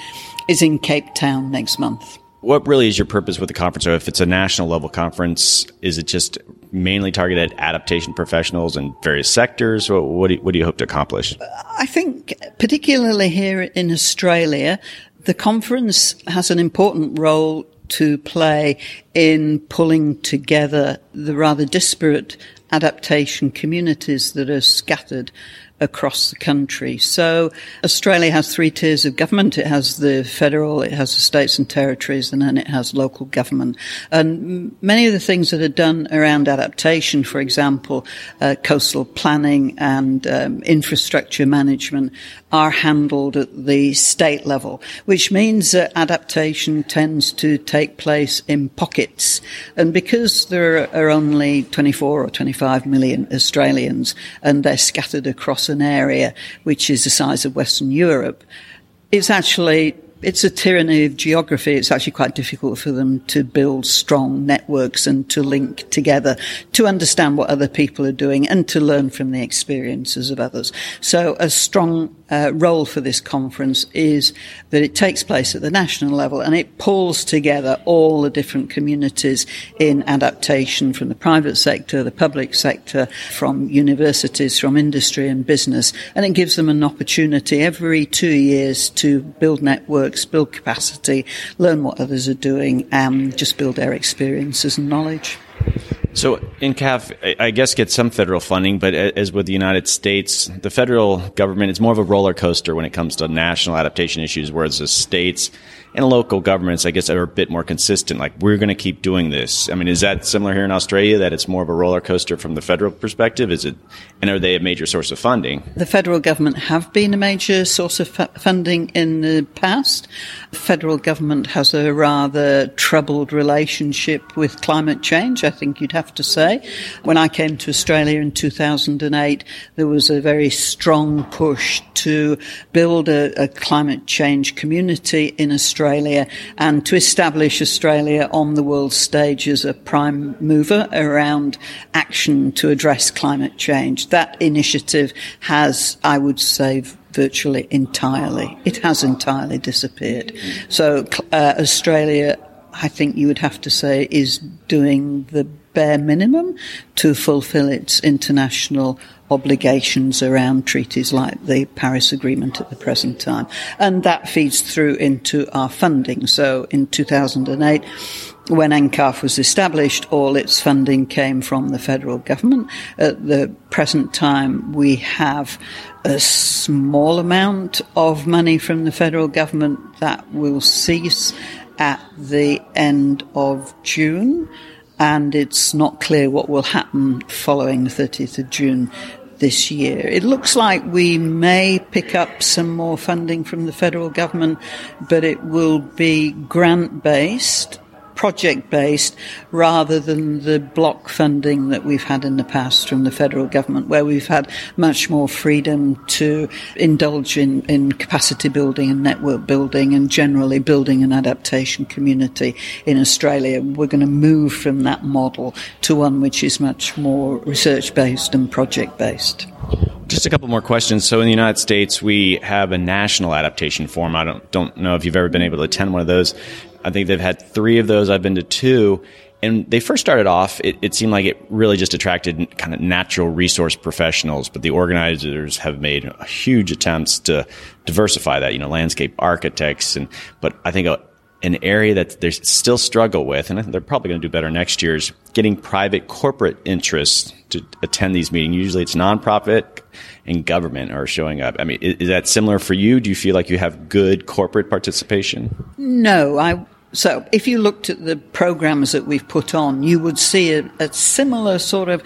is in Cape Town next month. What really is your purpose with the conference? If it's a national level conference, is it just mainly targeted at adaptation professionals in various sectors? Or what do you, what do you hope to accomplish? I think, particularly here in Australia, the conference has an important role to play in pulling together the rather disparate adaptation communities that are scattered across the country. So Australia has three tiers of government. It has the federal, it has the states and territories, and then it has local government. And many of the things that are done around adaptation, for example, uh, coastal planning and um, infrastructure management, are handled at the state level, which means that adaptation tends to take place in pockets. And because there are only 24 or 25 million Australians and they're scattered across an area which is the size of Western Europe, it's actually it's a tyranny of geography. It's actually quite difficult for them to build strong networks and to link together, to understand what other people are doing and to learn from the experiences of others. So a strong uh, role for this conference is that it takes place at the national level and it pulls together all the different communities in adaptation from the private sector, the public sector, from universities, from industry and business. And it gives them an opportunity every two years to build networks, build capacity, learn what others are doing, and just build their experiences and knowledge. So NCAF, I guess, gets some federal funding, but as with the United States, the federal government is more of a roller coaster when it comes to national adaptation issues, whereas the states and local governments, I guess, are a bit more consistent. Like, we're going to keep doing this. I mean, is that similar here in Australia, that it's more of a roller coaster from the federal perspective? Is it, and are they a major source of funding? The federal government have been a major source of funding in the past. The federal government has a rather troubled relationship with climate change, I think you'd have to say. When I came to Australia in 2008, there was a very strong push to build a, a climate change community in Australia Australia and to establish Australia on the world stage as a prime mover around action to address climate change. That initiative has, I would say, virtually entirely, it has entirely disappeared. So uh, Australia, I think you would have to say, is doing the bare minimum to fulfill its international obligations around treaties like the Paris Agreement at the present time. And that feeds through into our funding. So in 2008, when NCAF was established, all its funding came from the federal government. At the present time, we have a small amount of money from the federal government that will cease at the end of June and it's not clear what will happen following the 30th of June this year. It looks like we may pick up some more funding from the federal government, but it will be grant based project based rather than the block funding that we've had in the past from the federal government, where we've had much more freedom to indulge in, in capacity building and network building and generally building an adaptation community in Australia. We're going to move from that model to one which is much more research based and project based. Just a couple more questions. So in the United States, we have a national adaptation forum. I don't don't know if you've ever been able to attend one of those. I think they've had three of those. I've been to two. And they first started off, it, it, seemed like it really just attracted kind of natural resource professionals, but the organizers have made huge attempts to diversify that, you know, landscape architects. And, but I think a, an area that they still struggle with, and they're probably going to do better next year, is getting private corporate interests to attend these meetings. Usually it's nonprofit and government are showing up. I mean, is, is that similar for you? Do you feel like you have good corporate participation? No, I so if you looked at the programs that we've put on, you would see a, a, similar sort of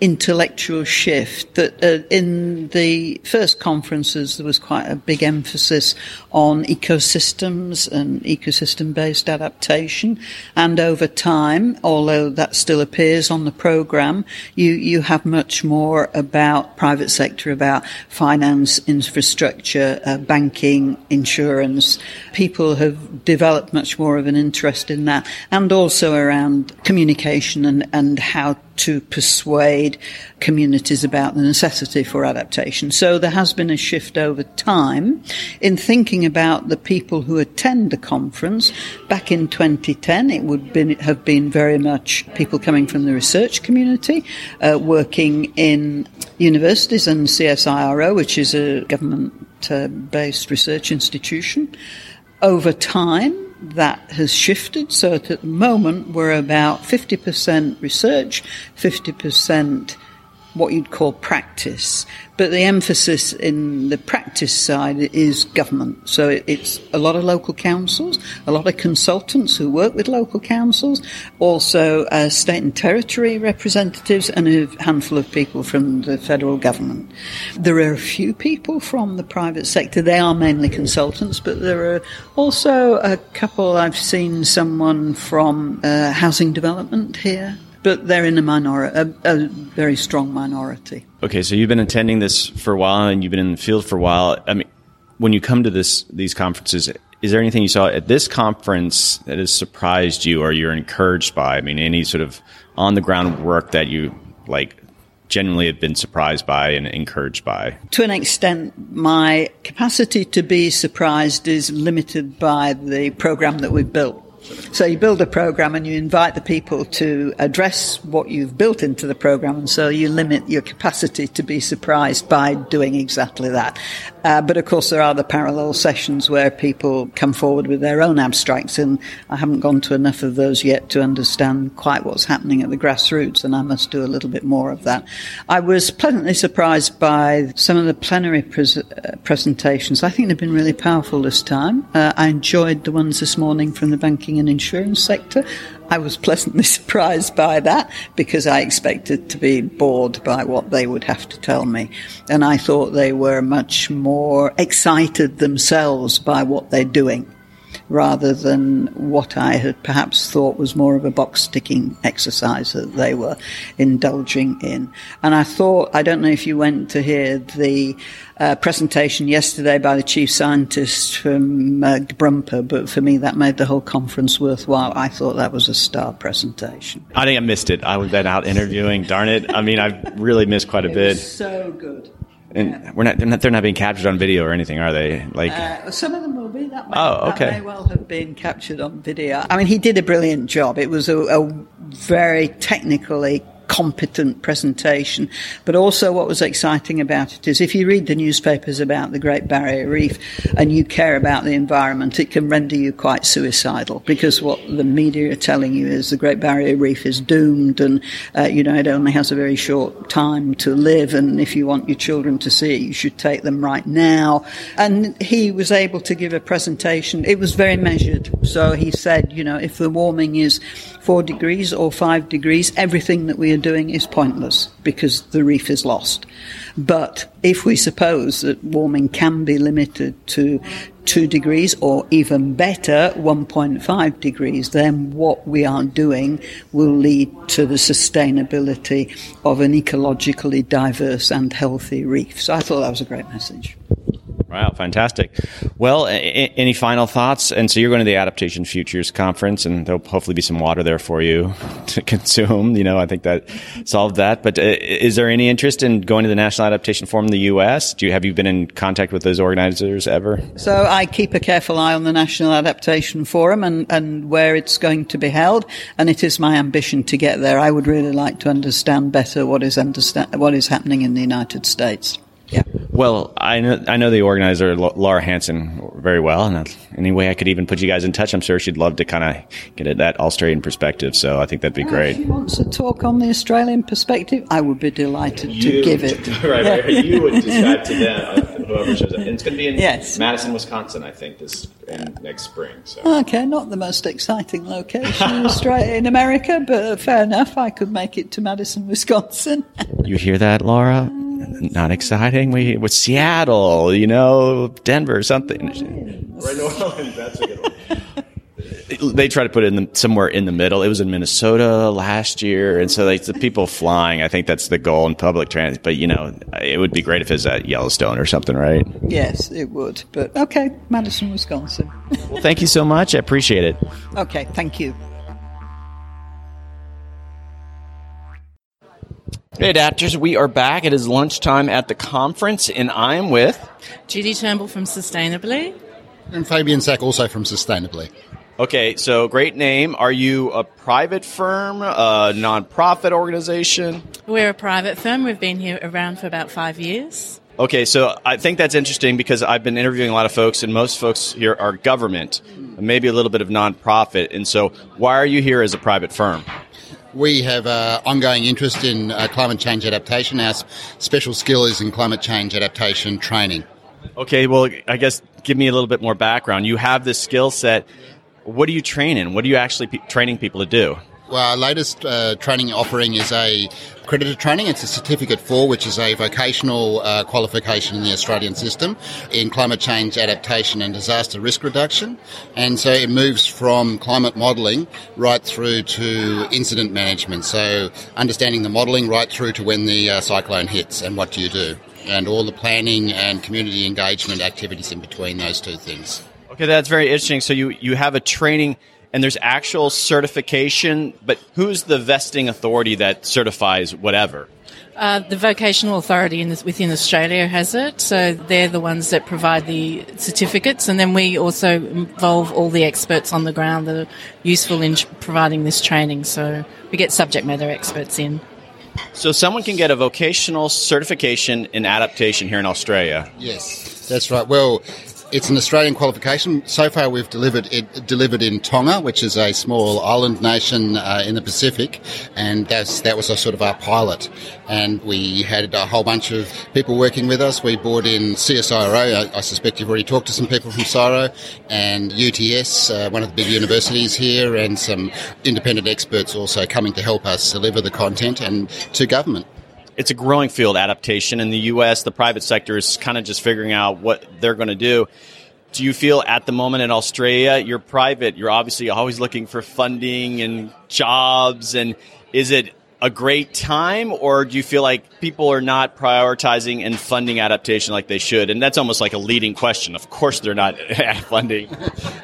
intellectual shift that uh, in the first conferences there was quite a big emphasis on ecosystems and ecosystem based adaptation. And over time, although that still appears on the program, you, you have much more about private sector, about finance, infrastructure, uh, banking, insurance. People have developed much more of an interest in that and also around communication and, and how to persuade communities about the necessity for adaptation. So there has been a shift over time in thinking about the people who attend the conference. Back in 2010, it would been, have been very much people coming from the research community, uh, working in universities and CSIRO, which is a government uh, based research institution. Over time, that has shifted. So at the moment, we're about 50% research, 50% what you'd call practice. But the emphasis in the practice side is government. So it's a lot of local councils, a lot of consultants who work with local councils, also uh, state and territory representatives, and a handful of people from the federal government. There are a few people from the private sector. They are mainly consultants, but there are also a couple. I've seen someone from uh, housing development here but they're in a minority, a, a, very strong minority. Okay, so you've been attending this for a while, and you've been in the field for a while. I mean, when you come to this these conferences, is there anything you saw at this conference that has surprised you, or you're encouraged by? I mean, any sort of on the ground work that you like genuinely have been surprised by and encouraged by? To an extent, my capacity to be surprised is limited by the program that we've built. So you build a program and you invite the people to address what you've built into the program, and so you limit your capacity to be surprised by doing exactly that. Uh, but of course, there are the parallel sessions where people come forward with their own abstracts, and I haven't gone to enough of those yet to understand quite what's happening at the grassroots, and I must do a little bit more of that. I was pleasantly surprised by some of the plenary pres- uh, presentations. I think they've been really powerful this time. Uh, I enjoyed the ones this morning from the banking and insurance sector. I was pleasantly surprised by that because I expected to be bored by what they would have to tell me. And I thought they were much more excited themselves by what they're doing rather than what I had perhaps thought was more of a box ticking exercise that they were indulging in. And I thought, I don't know if you went to hear the uh, presentation yesterday by the chief scientist from uh, Brumper, but for me that made the whole conference worthwhile. I thought that was a star presentation. I think I missed it. I was then out interviewing. Darn it! I mean, I really missed quite a it bit. so good. And we're not they're, not they're, not, being captured on video or anything, are they? Like uh, some of them will be. That may, oh, okay. That may well have been captured on video. I mean, he did a brilliant job. It was a, a very technically competent presentation. But also, what was exciting about it is if you read the newspapers about the Great Barrier Reef and you care about the environment, it can render you quite suicidal because what the media are telling you is the Great Barrier Reef is doomed and, uh, you know, it only has a very short time to live. And if you want your children to see it, you should take them right now. And he was able to give a presentation. It was very measured. So he said, you know, if the warming is four degrees or five degrees, everything that we are doing is pointless because the reef is lost. But if we suppose that warming can be limited to two degrees or even better, 1.5 degrees, then what we are doing will lead to the sustainability of an ecologically diverse and healthy reef. So I thought that was a great message. Wow, fantastic. Well, a- any final thoughts? And so you're going to the Adaptation Futures Conference, and there'll hopefully be some water there for you to consume. You know, I think that solved that. But uh, is there any interest in going to the National Adaptation Forum in the U.S.? Do you have you been in contact with those organizers ever? So I keep a careful eye on the National Adaptation Forum and, and where it's going to be held, and it is my ambition to get there. I would really like to understand better what is understand what is happening in the United States. Yeah. Well, I know I know the organizer Laura Hansen very well, and any way I could even put you guys in touch, I'm sure she'd love to kind of get it that Australian perspective. So I think that'd be great. If she wants to talk on the Australian perspective, I would be delighted you, to give it. right, yeah. right, you would describe to them uh, whoever shows up. And it's going to be in Yes. Madison, Wisconsin, I think, this in, next spring. So. Okay, not the most exciting location in Australia, in America, but fair enough. I could make it to Madison, Wisconsin. You hear that, Laura? Not exciting. We with Seattle, you know, Denver, something. Right, no, that's a good one. They try to put it in the, somewhere in the middle. It was in Minnesota last year, and so like the people flying. I think that's the goal in public transit. But you know, it would be great if it's at Yellowstone or something, right? Yes, it would. But okay, Madison, Wisconsin. Well, thank you so much. I appreciate it. Okay, thank you. Hey, adapters, we are back. It is lunchtime at the conference, and I'm with. Judy Turnbull from Sustainably. And Fabian Sack also from Sustainably. Okay, so great name. Are you a private firm, a nonprofit organization? We're a private firm. We've been here around for about five years. Okay, so I think that's interesting because I've been interviewing a lot of folks, and most folks here are government, maybe a little bit of nonprofit. And so, why are you here as a private firm? We have uh, ongoing interest in uh, climate change adaptation. Our special skill is in climate change adaptation training. Okay, well, I guess give me a little bit more background. You have this skill set. What do you train in? What are you actually training people to do? Well, our latest uh, training offering is a accredited training. It's a certificate for, which is a vocational uh, qualification in the Australian system in climate change adaptation and disaster risk reduction. And so it moves from climate modelling right through to incident management. So understanding the modelling right through to when the uh, cyclone hits and what do you do. And all the planning and community engagement activities in between those two things. Okay, that's very interesting. So you you have a training and there's actual certification, but who's the vesting authority that certifies whatever? Uh, the vocational authority in this, within Australia has it, so they're the ones that provide the certificates, and then we also involve all the experts on the ground that are useful in tr- providing this training. So we get subject matter experts in. So someone can get a vocational certification in adaptation here in Australia. Yes, that's right. Well, it's an Australian qualification. So far, we've delivered it delivered in Tonga, which is a small island nation uh, in the Pacific, and that's that was a sort of our pilot. And we had a whole bunch of people working with us. We brought in CSIRO. I, I suspect you've already talked to some people from CSIRO, and UTS, uh, one of the big universities here, and some independent experts also coming to help us deliver the content and to government it's a growing field adaptation. In the US the private sector is kind of just figuring out what they're going to do. Do you feel at the moment in Australia you're private you're obviously always looking for funding and jobs and is it a great time or do you feel like people are not prioritizing and funding adaptation like they should? And that's almost like a leading question. Of course they're not funding.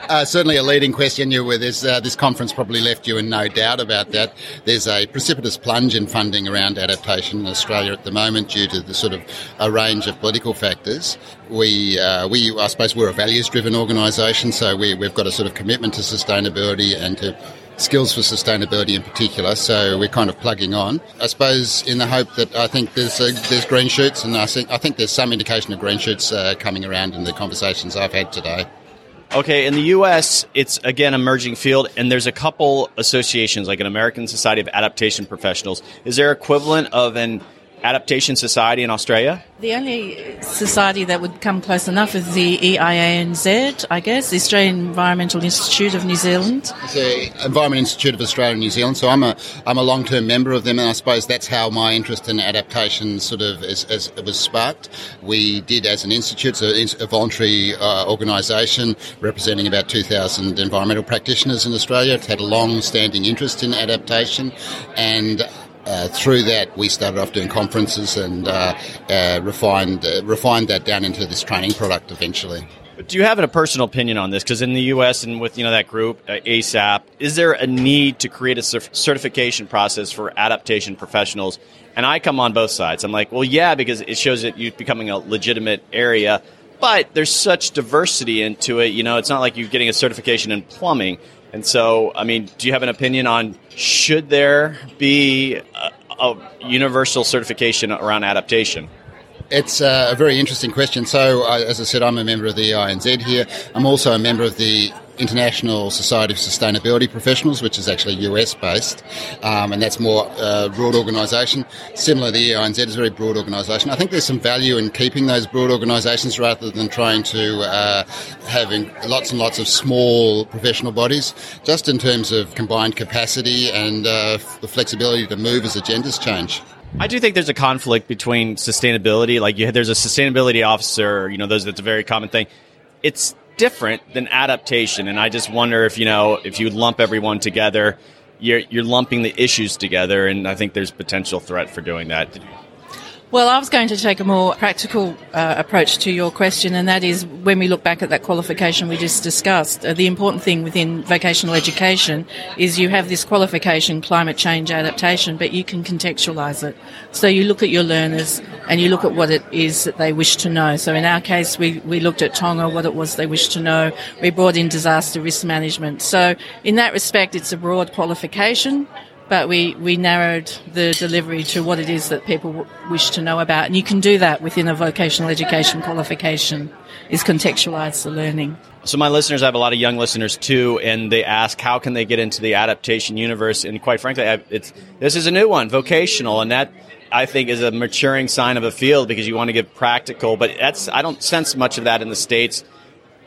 Uh, certainly a leading question you where there's uh, this conference probably left you in no doubt about that. There's a precipitous plunge in funding around adaptation in Australia at the moment due to the sort of a range of political factors. We uh, we I suppose we're a values driven organisation so we, we've got a sort of commitment to sustainability and to skills for sustainability in particular. So we're kind of plugging on. I suppose in the hope that I think there's uh, there's green shoots, and I think I think there's some indication of green shoots uh, coming around in the conversations I've had today. Okay, in the U.S., it's again emerging field, and there's a couple associations like an American Society of Adaptation Professionals. Is there equivalent of an adaptation society in Australia? The only society that would come close enough is the EIANZ, I guess, the Australian Environmental Institute of New Zealand. It's the Environment Institute of Australia and New Zealand. So I'm a I'm a long term member of them, and I suppose that's how my interest in adaptation sort of is, is, was sparked. We did as an institute, so a voluntary uh, organisation representing about 2,000 environmental practitioners in Australia. It's had a long standing interest in adaptation, and uh, through that, we started off doing conferences and uh, uh, refined refined that down into this training product eventually. Do you have a personal opinion on this? Because in the U.S. and with you know that group uh, ASAP, is there a need to create a cer- certification process for adaptation professionals? And I come on both sides. I'm like, well, yeah, because it shows that you're becoming a legitimate area. But there's such diversity into it. You know, it's not like you're getting a certification in plumbing. And so, I mean, do you have an opinion on should there be a, a universal certification around adaptation? It's uh, a very interesting question. So, as I said, I'm a member of the EIANZ here. I'm also a member of the International Society of Sustainability Professionals, which is actually US based, um, and that's more uh, broad organisation. Similar, the EIANZ is a very broad organisation. I think there's some value in keeping those broad organisations rather than trying to uh, having lots and lots of small professional bodies, just in terms of combined capacity and uh, the flexibility to move as agendas change. I do think there's a conflict between sustainability. Like you, there's a sustainability officer. You know, those that's a very common thing. It's different than adaptation, and I just wonder if you know if you lump everyone together, you're you're lumping the issues together, and I think there's potential threat for doing that. Well, I was going to take a more practical uh, approach to your question, and that is when we look back at that qualification we just discussed, uh, the important thing within vocational education is you have this qualification, climate change adaptation, but you can contextualise it. So you look at your learners and you look at what it is that they wish to know. So in our case, we, we looked at Tonga, what it was they wished to know. We brought in disaster risk management. So in that respect, it's a broad qualification but we, we narrowed the delivery to what it is that people wish to know about. And you can do that within a vocational education qualification, is contextualize the learning. So my listeners, I have a lot of young listeners too, and they ask how can they get into the adaptation universe. And quite frankly, I, it's this is a new one, vocational, and that I think is a maturing sign of a field because you want to get practical. But that's I don't sense much of that in the states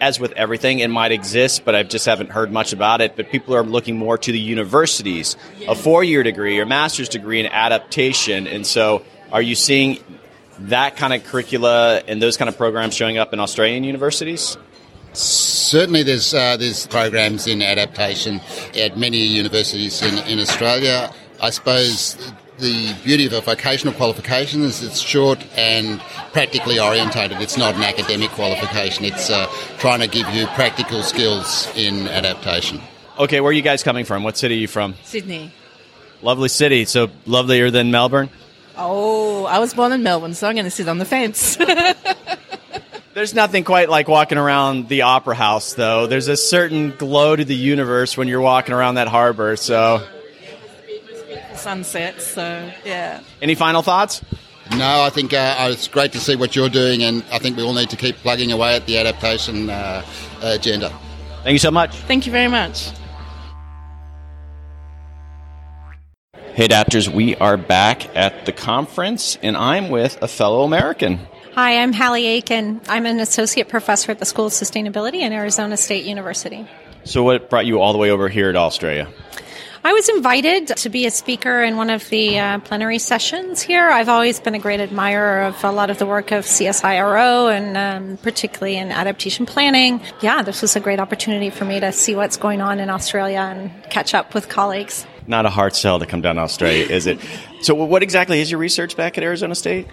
as with everything, it might exist, but I just haven't heard much about it. But people are looking more to the universities, a four year degree or master's degree in adaptation. And so, are you seeing that kind of curricula and those kind of programs showing up in Australian universities? Certainly, there's uh, there's programs in adaptation at many universities in, in Australia. I suppose the beauty of a vocational qualification is it's short and practically orientated. It's not an academic qualification. It's uh, trying to give you practical skills in adaptation. Okay, where are you guys coming from? What city are you from? Sydney. Lovely city. So lovelier than Melbourne? Oh, I was born in Melbourne, so I'm going to sit on the fence. There's nothing quite like walking around the Opera House, though. There's a certain glow to the universe when you're walking around that harbor, so sunsets. So yeah. Any final thoughts? No, I think uh, it's great to see what you're doing, and I think we all need to keep plugging away at the adaptation uh, agenda. Thank you so much. Thank you very much. Hey, adapters, we are back at the conference, and I'm with a fellow American. Hi, I'm Hallie Aiken. I'm an associate professor at the School of Sustainability in Arizona State University. So, what brought you all the way over here to Australia? I was invited to be a speaker in one of the uh, plenary sessions here. I've always been a great admirer of a lot of the work of CSIRO and um, particularly in adaptation planning. Yeah, this was a great opportunity for me to see what's going on in Australia and catch up with colleagues. Not a hard sell to come down to Australia, is it? So, what exactly is your research back at Arizona State?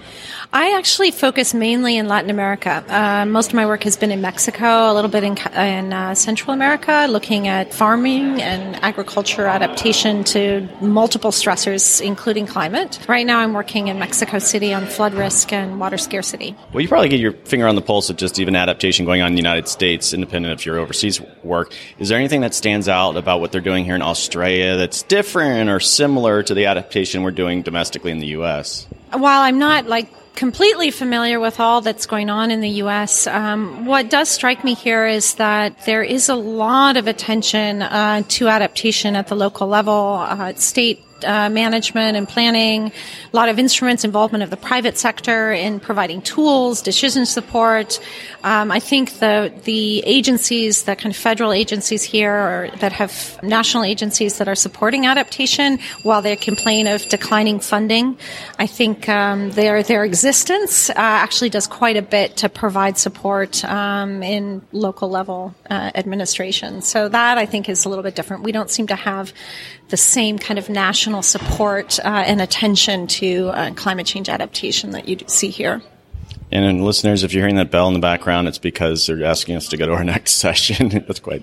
I actually focus mainly in Latin America. Uh, most of my work has been in Mexico, a little bit in, in uh, Central America, looking at farming and agriculture adaptation to multiple stressors, including climate. Right now, I'm working in Mexico City on flood risk and water scarcity. Well, you probably get your finger on the pulse of just even adaptation going on in the United States, independent of your overseas work. Is there anything that stands out about what they're doing here in Australia that's different or similar to the adaptation we're doing domestically in the U.S.? While I'm not like completely familiar with all that's going on in the U.S. Um, what does strike me here is that there is a lot of attention uh, to adaptation at the local level, uh, state uh, management and planning, a lot of instruments, involvement of the private sector in providing tools, decision support. Um, I think the the agencies, the kind of federal agencies here, or that have national agencies that are supporting adaptation, while they complain of declining funding, I think um, their their existence uh, actually does quite a bit to provide support um, in local level uh, administration. So that I think is a little bit different. We don't seem to have the same kind of national support uh, and attention to uh, climate change adaptation that you see here. And listeners, if you're hearing that bell in the background, it's because they're asking us to go to our next session. That's quite.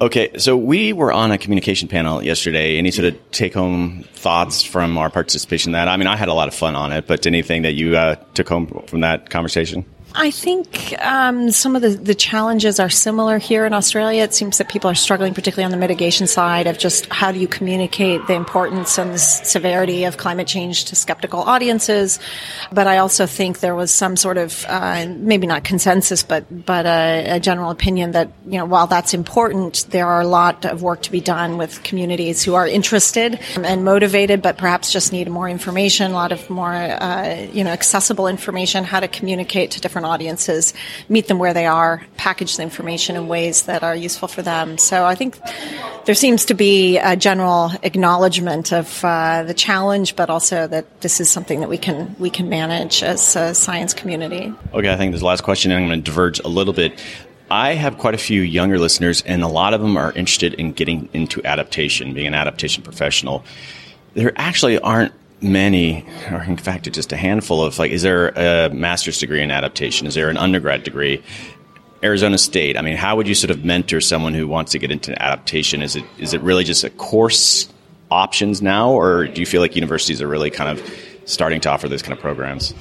Okay, so we were on a communication panel yesterday. Any sort of take home thoughts from our participation in that? I mean, I had a lot of fun on it, but anything that you uh, took home from that conversation? I think um, some of the, the challenges are similar here in Australia. It seems that people are struggling, particularly on the mitigation side, of just how do you communicate the importance and the severity of climate change to skeptical audiences. But I also think there was some sort of uh, maybe not consensus, but but a, a general opinion that you know while that's important, there are a lot of work to be done with communities who are interested and motivated, but perhaps just need more information, a lot of more uh, you know accessible information, how to communicate to different audiences, meet them where they are, package the information in ways that are useful for them. So I think there seems to be a general acknowledgement of uh, the challenge, but also that this is something that we can we can manage as a science community. Okay, I think this last question. I'm going to diverge a little bit. I have quite a few younger listeners, and a lot of them are interested in getting into adaptation, being an adaptation professional. There actually aren't many, or in fact, just a handful of like, is there a master's degree in adaptation? Is there an undergrad degree? Arizona State. I mean, how would you sort of mentor someone who wants to get into adaptation? Is it is it really just a course options now, or do you feel like universities are really kind of starting to offer those kind of programs?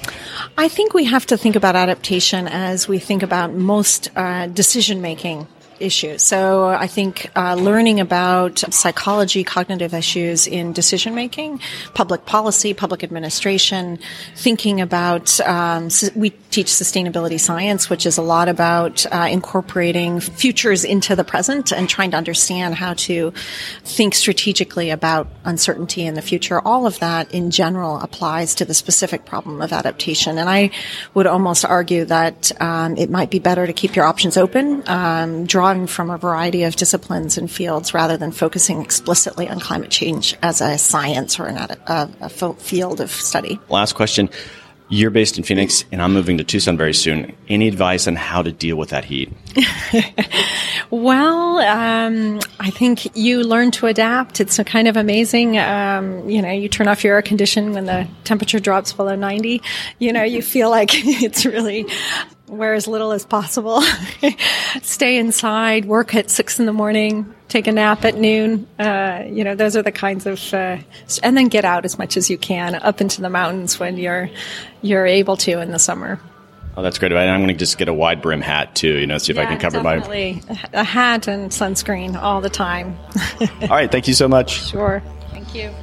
I think we have to think about adaptation as we think about most uh, decision making issues. So I think uh, learning about psychology, cognitive issues in decision making, public policy, public administration, thinking about um, we teach sustainability science, which is a lot about uh, incorporating futures into the present and trying to understand how to think strategically about uncertainty in the future. All of that in general applies to the specific problem of adaptation. And I would almost argue that um, it might be better to keep your options open, um, draw drawing from a variety of disciplines and fields rather than focusing explicitly on climate change as a science or an, a, a field of study. Last question. You're based in Phoenix, and I'm moving to Tucson very soon. Any advice on how to deal with that heat? well, um, I think you learn to adapt. It's kind of amazing. Um, you know, you turn off your air condition when the temperature drops below 90. You know, you feel like it's really wear as little as possible, stay inside, work at six in the morning, take a nap at noon. Uh, you know, those are the kinds of, uh, and then get out as much as you can up into the mountains when you're you're able to in the summer. Oh, that's great. I'm going to just get a wide brim hat too. You know, see if yeah, I can cover definitely. my a hat and sunscreen all the time. all right, thank you so much. Sure, thank you.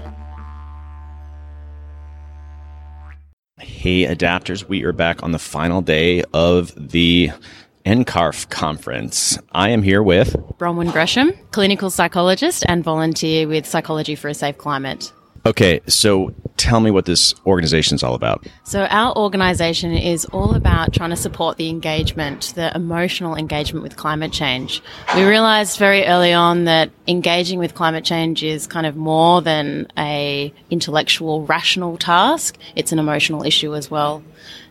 Hey, adapters, we are back on the final day of the NCARF conference. I am here with Bronwyn Gresham, clinical psychologist and volunteer with Psychology for a Safe Climate. Okay, so tell me what this organization is all about. So, our organization is all about trying to support the engagement, the emotional engagement with climate change. We realized very early on that engaging with climate change is kind of more than a intellectual, rational task. It's an emotional issue as well.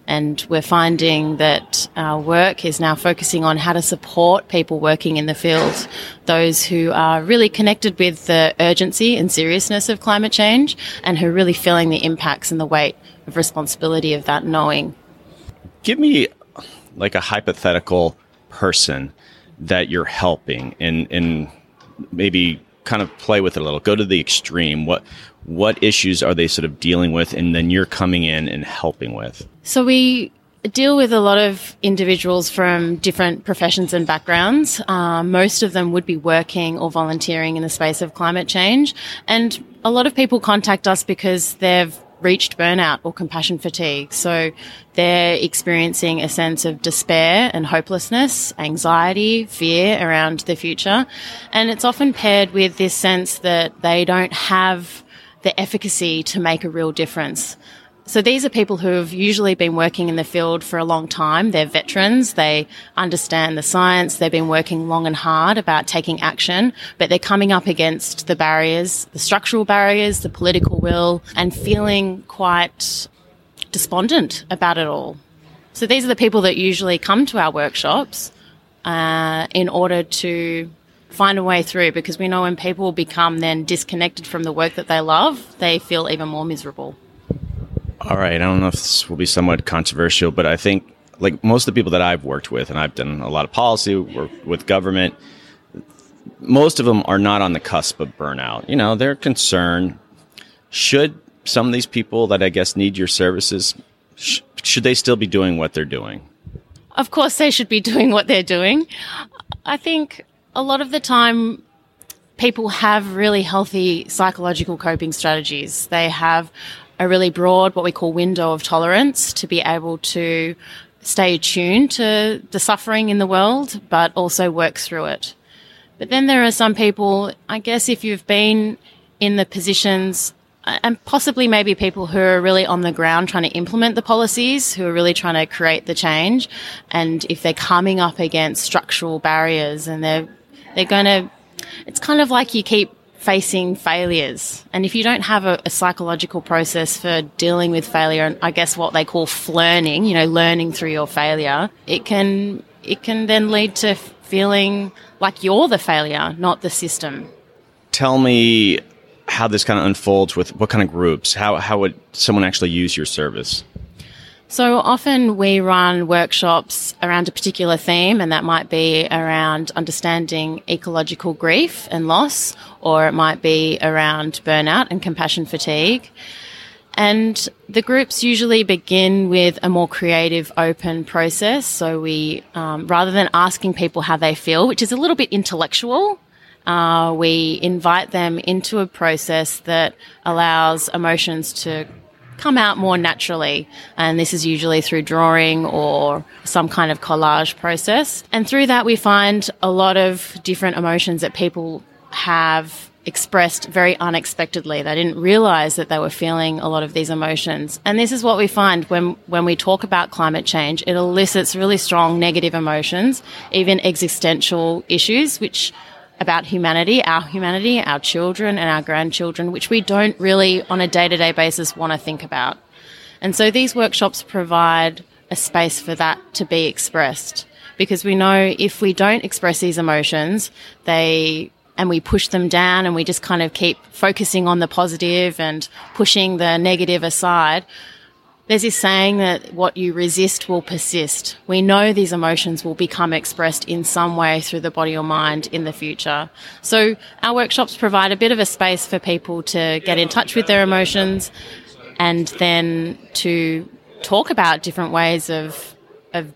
And we're finding that our work is now focusing on how to support people working in the field, those who are really connected with the urgency and seriousness of climate change and who are really feeling the impacts and the weight of responsibility of that knowing. Give me like a hypothetical person that you're helping and, and maybe kind of play with it a little. Go to the extreme. What what issues are they sort of dealing with, and then you're coming in and helping with? So we deal with a lot of individuals from different professions and backgrounds. Uh, most of them would be working or volunteering in the space of climate change, and a lot of people contact us because they've reached burnout or compassion fatigue. So they're experiencing a sense of despair and hopelessness, anxiety, fear around the future. And it's often paired with this sense that they don't have the efficacy to make a real difference. So these are people who have usually been working in the field for a long time. They're veterans. They understand the science. They've been working long and hard about taking action, but they're coming up against the barriers, the structural barriers, the political will, and feeling quite despondent about it all. So these are the people that usually come to our workshops uh, in order to find a way through because we know when people become then disconnected from the work that they love, they feel even more miserable. All right. I don't know if this will be somewhat controversial, but I think like most of the people that I've worked with, and I've done a lot of policy work with government, most of them are not on the cusp of burnout. You know, they're concerned. Should some of these people that I guess need your services, sh- should they still be doing what they're doing? of course, they should be doing what they're doing. I think a lot of the time, people have really healthy psychological coping strategies. They have a really broad, what we call window of tolerance to be able to stay attuned to the suffering in the world, but also work through it. But then there are some people, I guess, if you've been in the positions and possibly maybe people who are really on the ground trying to implement the policies, who are really trying to create the change. And if they're coming up against structural barriers and they're, they're going to, it's kind of like you keep facing failures. And if you don't have a, a, psychological process for dealing with failure, and I guess what they call learning, you know, learning through your failure, it can, it can then lead to feeling like you're the failure, not the system. Tell me how this kind of unfolds with what kind of groups? How, how would someone actually use your service? So often we run workshops around a particular theme, and that might be around understanding ecological grief and loss, or it might be around burnout and compassion fatigue. And the groups usually begin with a more creative, open process. So we, um, rather than asking people how they feel, which is a little bit intellectual, uh, we invite them into a process that allows emotions to come out more naturally. And this is usually through drawing or some kind of collage process. And through that, we find a lot of different emotions that people have expressed very unexpectedly. They didn't realize that they were feeling a lot of these emotions. And this is what we find when, when we talk about climate change. It elicits really strong negative emotions, even existential issues, which about humanity, our humanity, our children and our grandchildren, which we don't really on a day to day basis want to think about. And so these workshops provide a space for that to be expressed because we know if we don't express these emotions, they and we push them down and we just kind of keep focusing on the positive and pushing the negative aside, there's this saying that what you resist will persist. We know these emotions will become expressed in some way through the body or mind in the future. So our workshops provide a bit of a space for people to get in touch with their emotions and then to talk about different ways of, of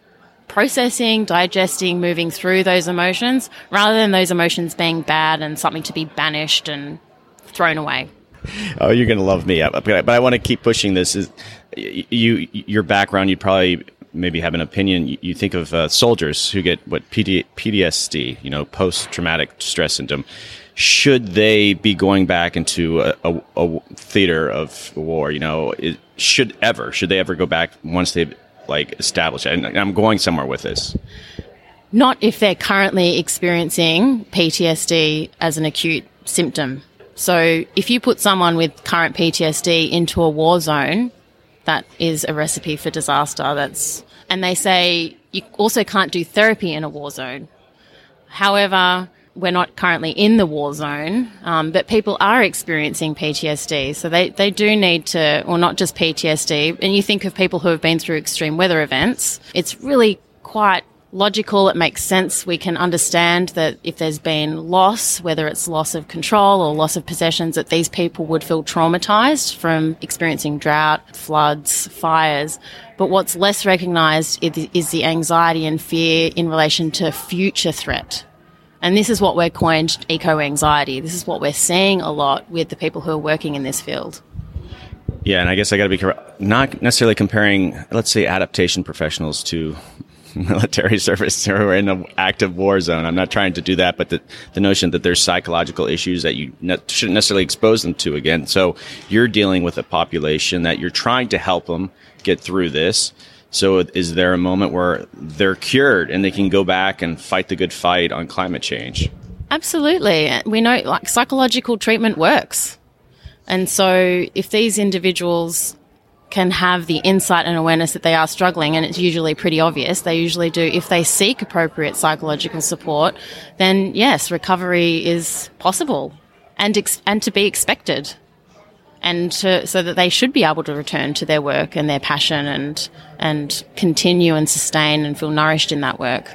processing, digesting, moving through those emotions rather than those emotions being bad and something to be banished and thrown away. Oh, you're going to love me, but I want to keep pushing this. Is you your background? You'd probably maybe have an opinion. You think of uh, soldiers who get what PD, PTSD, you know, post traumatic stress syndrome. Should they be going back into a, a, a theater of war? You know, it, should ever should they ever go back once they've like established? And I'm going somewhere with this. Not if they're currently experiencing PTSD as an acute symptom. So if you put someone with current PTSD into a war zone, that is a recipe for disaster. That's and they say you also can't do therapy in a war zone. However, we're not currently in the war zone, um, but people are experiencing PTSD. So they, they do need to, or not just PTSD, and you think of people who have been through extreme weather events, it's really quite logical, it makes sense. We can understand that if there's been loss, whether it's loss of control or loss of possessions, that these people would feel traumatized from experiencing drought, floods, fires. But what's less recognized is the anxiety and fear in relation to future threat. And this is what we're coined eco anxiety. This is what we're seeing a lot with the people who are working in this field. Yeah, and I guess I got to be not necessarily comparing, let's say, adaptation professionals to military service or in an active war zone. I'm not trying to do that, but the, the notion that there's psychological issues that you ne- shouldn't necessarily expose them to again. So you're dealing with a population that you're trying to help them get through this. So is there a moment where they're cured and they can go back and fight the good fight on climate change? Absolutely. We know like psychological treatment works. And so if these individuals can have the insight and awareness that they are struggling, and it's usually pretty obvious. They usually do. If they seek appropriate psychological support, then yes, recovery is possible and ex- and to be expected, and to, so that they should be able to return to their work and their passion and and continue and sustain and feel nourished in that work.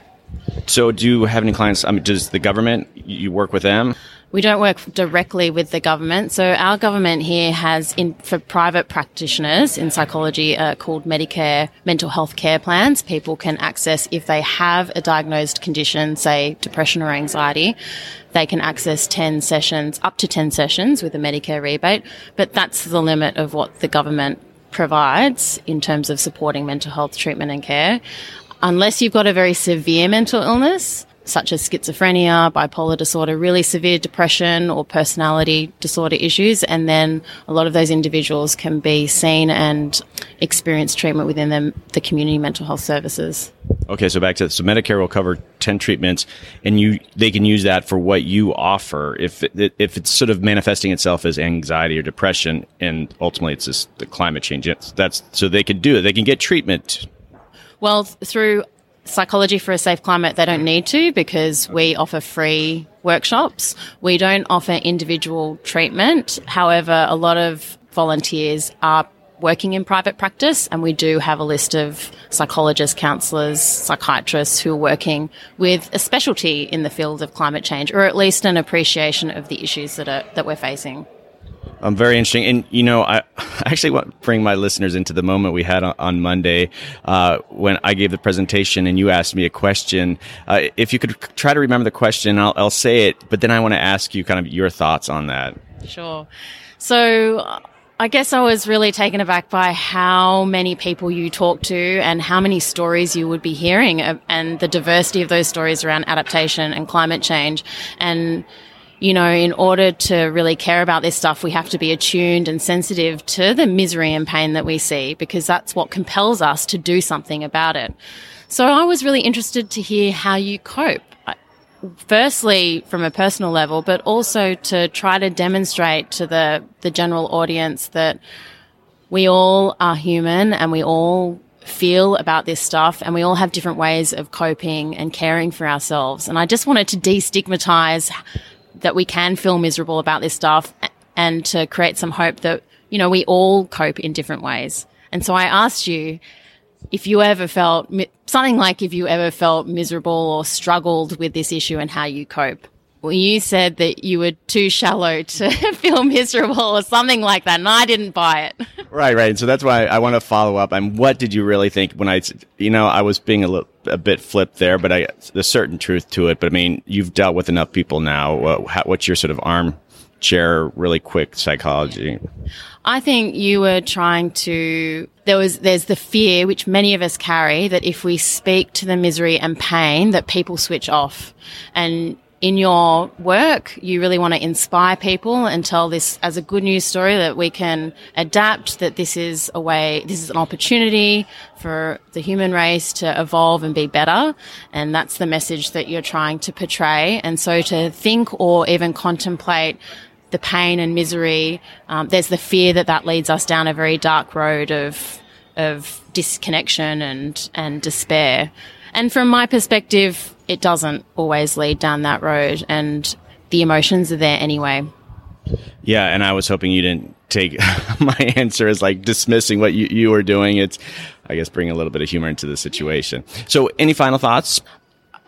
So, do you have any clients? I mean, does the government you work with them? We don't work directly with the government. So our government here has in for private practitioners in psychology uh, called Medicare mental health care plans. People can access if they have a diagnosed condition, say depression or anxiety, they can access 10 sessions, up to 10 sessions with a Medicare rebate. But that's the limit of what the government provides in terms of supporting mental health treatment and care. Unless you've got a very severe mental illness, such as schizophrenia, bipolar disorder, really severe depression or personality disorder issues. And then a lot of those individuals can be seen and experience treatment within the, the community mental health services. Okay, so back to so Medicare will cover ten treatments, and you they can use that for what you offer. If it, if it's sort of manifesting itself as anxiety or depression, and ultimately it's just the climate change. It's, that's so they can do it. They can get treatment. Well, through Psychology for a Safe Climate, they don't need to because we offer free workshops. We don't offer individual treatment. However, a lot of volunteers are working in private practice and we do have a list of psychologists, counsellors, psychiatrists who are working with a specialty in the field of climate change or at least an appreciation of the issues that are that we're facing. Um, very interesting. And, you know, I, actually want to bring my listeners into the moment we had on, on Monday uh, when I gave the presentation and you asked me a question. Uh, if you could try to remember the question, I'll, I'll say it, but then I want to ask you kind of your thoughts on that. Sure. So, I guess I was really taken aback by how many people you talk to and how many stories you would be hearing uh, and the diversity of those stories around adaptation and climate change. And you know, in order to really care about this stuff, we have to be attuned and sensitive to the misery and pain that we see because that's what compels us to do something about it. So I was really interested to hear how you cope. Firstly, from a personal level, but also to try to demonstrate to the, the general audience that we all are human and we all feel about this stuff and we all have different ways of coping and caring for ourselves. And I just wanted to destigmatize that we can feel miserable about this stuff and to create some hope that, you know, we all cope in different ways. And so I asked you if you ever felt something like if you ever felt miserable or struggled with this issue and how you cope. Well, you said that you were too shallow to feel miserable or something like that, and I didn't buy it. right, right. And so that's why I want to follow up. And what did you really think when I, you know, I was being a little, a bit flipped there, but I, there's certain truth to it. But I mean, you've dealt with enough people now. Uh, how, what's your sort of armchair, really quick psychology? I think you were trying to there was there's the fear which many of us carry that if we speak to the misery and pain that people switch off and in your work, you really want to inspire people and tell this as a good news story that we can adapt, that this is a way, this is an opportunity for the human race to evolve and be better. And that's the message that you're trying to portray. And so to think or even contemplate the pain and misery, um, there's the fear that that leads us down a very dark road of, of disconnection and, and despair. And from my perspective, it doesn't always lead down that road and the emotions are there anyway. Yeah, and I was hoping you didn't take my answer as like dismissing what you, you were doing. It's, I guess, bring a little bit of humor into the situation. So, any final thoughts?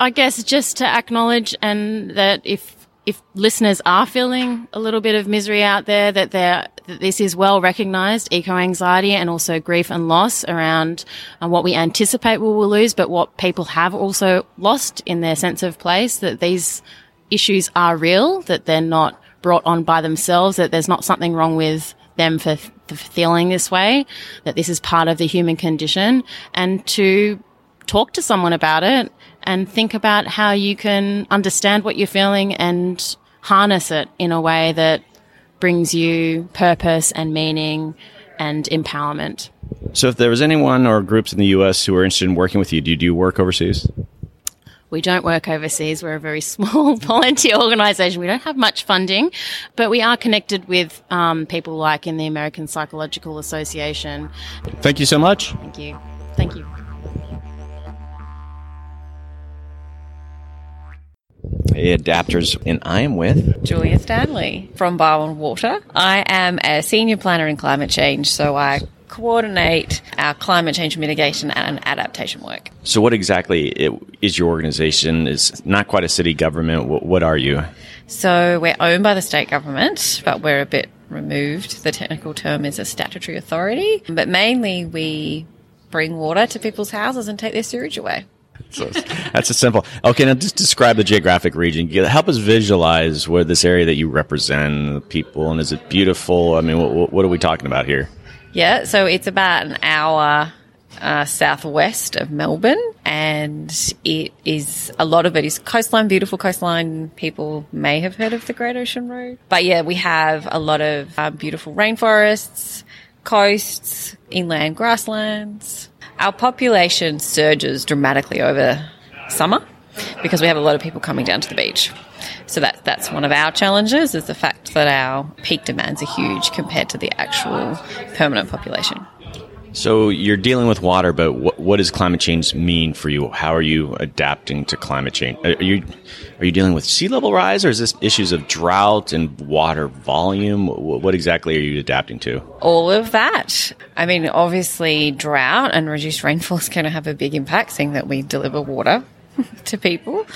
I guess just to acknowledge and that if if listeners are feeling a little bit of misery out there, that, that this is well recognised, eco anxiety and also grief and loss around uh, what we anticipate we will lose, but what people have also lost in their sense of place, that these issues are real, that they're not brought on by themselves, that there's not something wrong with them for, for feeling this way, that this is part of the human condition, and to talk to someone about it and think about how you can understand what you're feeling and harness it in a way that brings you purpose and meaning and empowerment. So, if there was anyone or groups in the US who are interested in working with you, do you do work overseas? We don't work overseas. We're a very small volunteer organisation. We don't have much funding, but we are connected with um, people like in the American Psychological Association. Thank you so much. Thank you. Thank you. Adapters, and I am with Julia Stanley from Barwon Water. I am a senior planner in climate change, so I coordinate our climate change mitigation and adaptation work. So, what exactly is your organization? Is not quite a city government. What, what are you? So, we're owned by the state government, but we're a bit removed. The technical term is a statutory authority, but mainly we bring water to people's houses and take their sewage away. So that's a simple. Okay, now just describe the geographic region. Help us visualize where this area that you represent, people, and is it beautiful? I mean, what, what are we talking about here? Yeah, so it's about an hour uh, southwest of Melbourne, and it is a lot of it is coastline, beautiful coastline. People may have heard of the Great Ocean Road, but yeah, we have a lot of uh, beautiful rainforests, coasts, inland grasslands. Our population surges dramatically over summer because we have a lot of people coming down to the beach. So that that's one of our challenges is the fact that our peak demands are huge compared to the actual permanent population. So you're dealing with water, but what, what, does climate change mean for you? How are you adapting to climate change? Are you are you dealing with sea level rise, or is this issues of drought and water volume? What exactly are you adapting to? All of that. I mean, obviously, drought and reduced rainfall is going to have a big impact, seeing that we deliver water to people.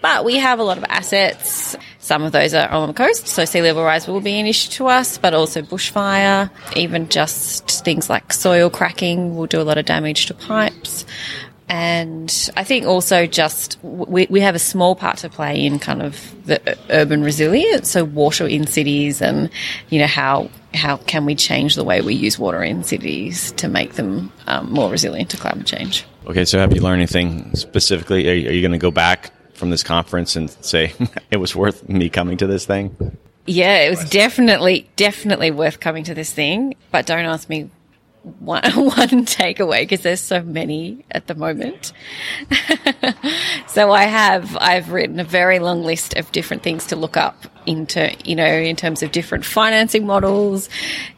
But we have a lot of assets. Some of those are on the coast, so sea level rise will be an issue to us, but also bushfire, even just things like soil cracking will do a lot of damage to pipes. And I think also just we, we have a small part to play in kind of the urban resilience, so water in cities and, you know, how how can we change the way we use water in cities to make them um, more resilient to climate change? Okay, so have you learned anything specifically? Are, are you going to go back from this conference and say it was worth me coming to this thing? Yeah, it was definitely, definitely worth coming to this thing. But don't ask me one, one takeaway because there's so many at the moment. so I have, I've written a very long list of different things to look up into, you know, in terms of different financing models,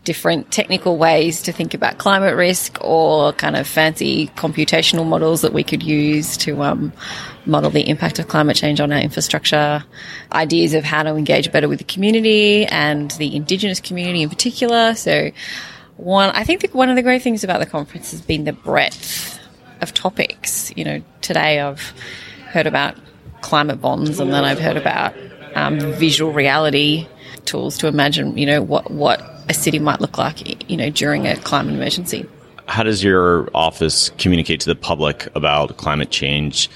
different technical ways to think about climate risk or kind of fancy computational models that we could use to, um, model the impact of climate change on our infrastructure, ideas of how to engage better with the community and the indigenous community in particular. So, one, I think one of the great things about the conference has been the breadth of topics. You know, today I've heard about climate bonds, and then I've heard about um, visual reality tools to imagine, you know, what what a city might look like, you know, during a climate emergency. How does your office communicate to the public about climate change?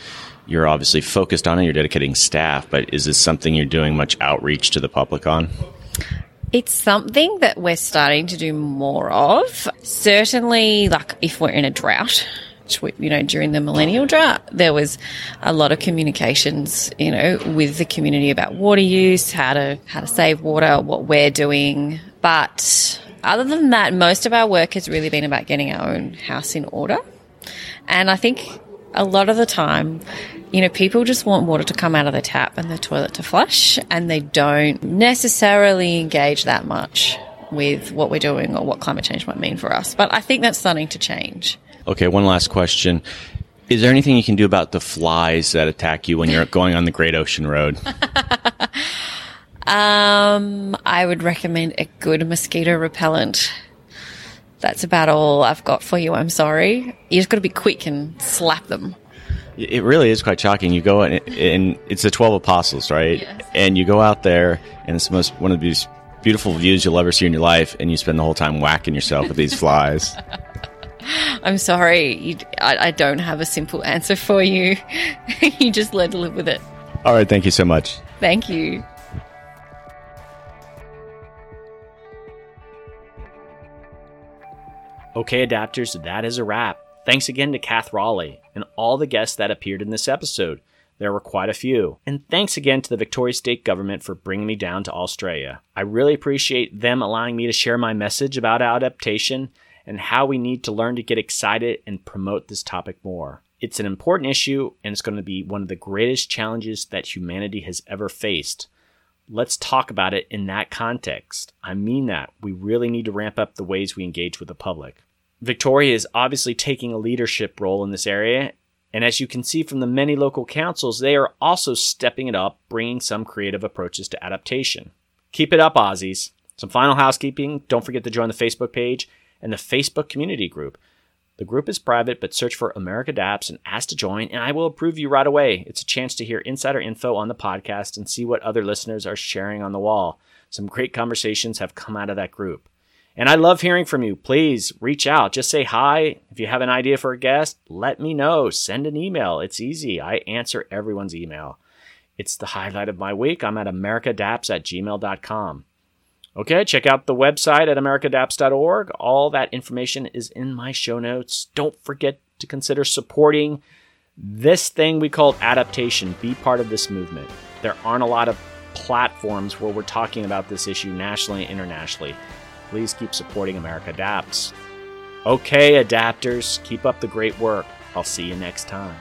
You're obviously focused on it. You're dedicating staff, but is this something you're doing much outreach to the public on? It's something that we're starting to do more of. Certainly, like if we're in a drought, which we, you know, during the millennial drought, there was a lot of communications, you know, with the community about water use, how to how to save water, what we're doing. But other than that, most of our work has really been about getting our own house in order. And I think a lot of the time, you know, people just want water to come out of the tap and the toilet to flush, and they don't necessarily engage that much with what we're doing or what climate change might mean for us. But I think that's starting to change. Okay, one last question. Is there anything you can do about the flies that attack you when you're going on the Great Ocean Road? um, I would recommend a good mosquito repellent. That's about all I've got for you. I'm sorry. You just got to be quick and slap them. It really is quite shocking. You go and, and it's the twelve apostles, right? Yes. And you go out there, and it's the most one of these beautiful views you'll ever see in your life, and you spend the whole time whacking yourself with these flies. I'm sorry, you, I, I, don't have a simple answer for you. you just learn to live with it. All right, thank you so much. Thank you. Okay, adapters, that is a wrap. Thanks again to Kath Raleigh and all the guests that appeared in this episode. There were quite a few. And thanks again to the Victoria State Government for bringing me down to Australia. I really appreciate them allowing me to share my message about adaptation and how we need to learn to get excited and promote this topic more. It's an important issue and it's going to be one of the greatest challenges that humanity has ever faced. Let's talk about it in that context. I mean that. We really need to ramp up the ways we engage with the public. Victoria is obviously taking a leadership role in this area, and as you can see from the many local councils, they are also stepping it up, bringing some creative approaches to adaptation. Keep it up, Aussies. Some final housekeeping don't forget to join the Facebook page and the Facebook community group. The group is private, but search for America Adapts and ask to join, and I will approve you right away. It's a chance to hear insider info on the podcast and see what other listeners are sharing on the wall. Some great conversations have come out of that group. And I love hearing from you. Please reach out. Just say hi. If you have an idea for a guest, let me know. Send an email. It's easy. I answer everyone's email. It's the highlight of my week. I'm at americadapts at gmail.com. Okay, check out the website at americadapts.org. All that information is in my show notes. Don't forget to consider supporting this thing we call adaptation. Be part of this movement. There aren't a lot of platforms where we're talking about this issue nationally and internationally. Please keep supporting America Adapts. Okay, adapters, keep up the great work. I'll see you next time.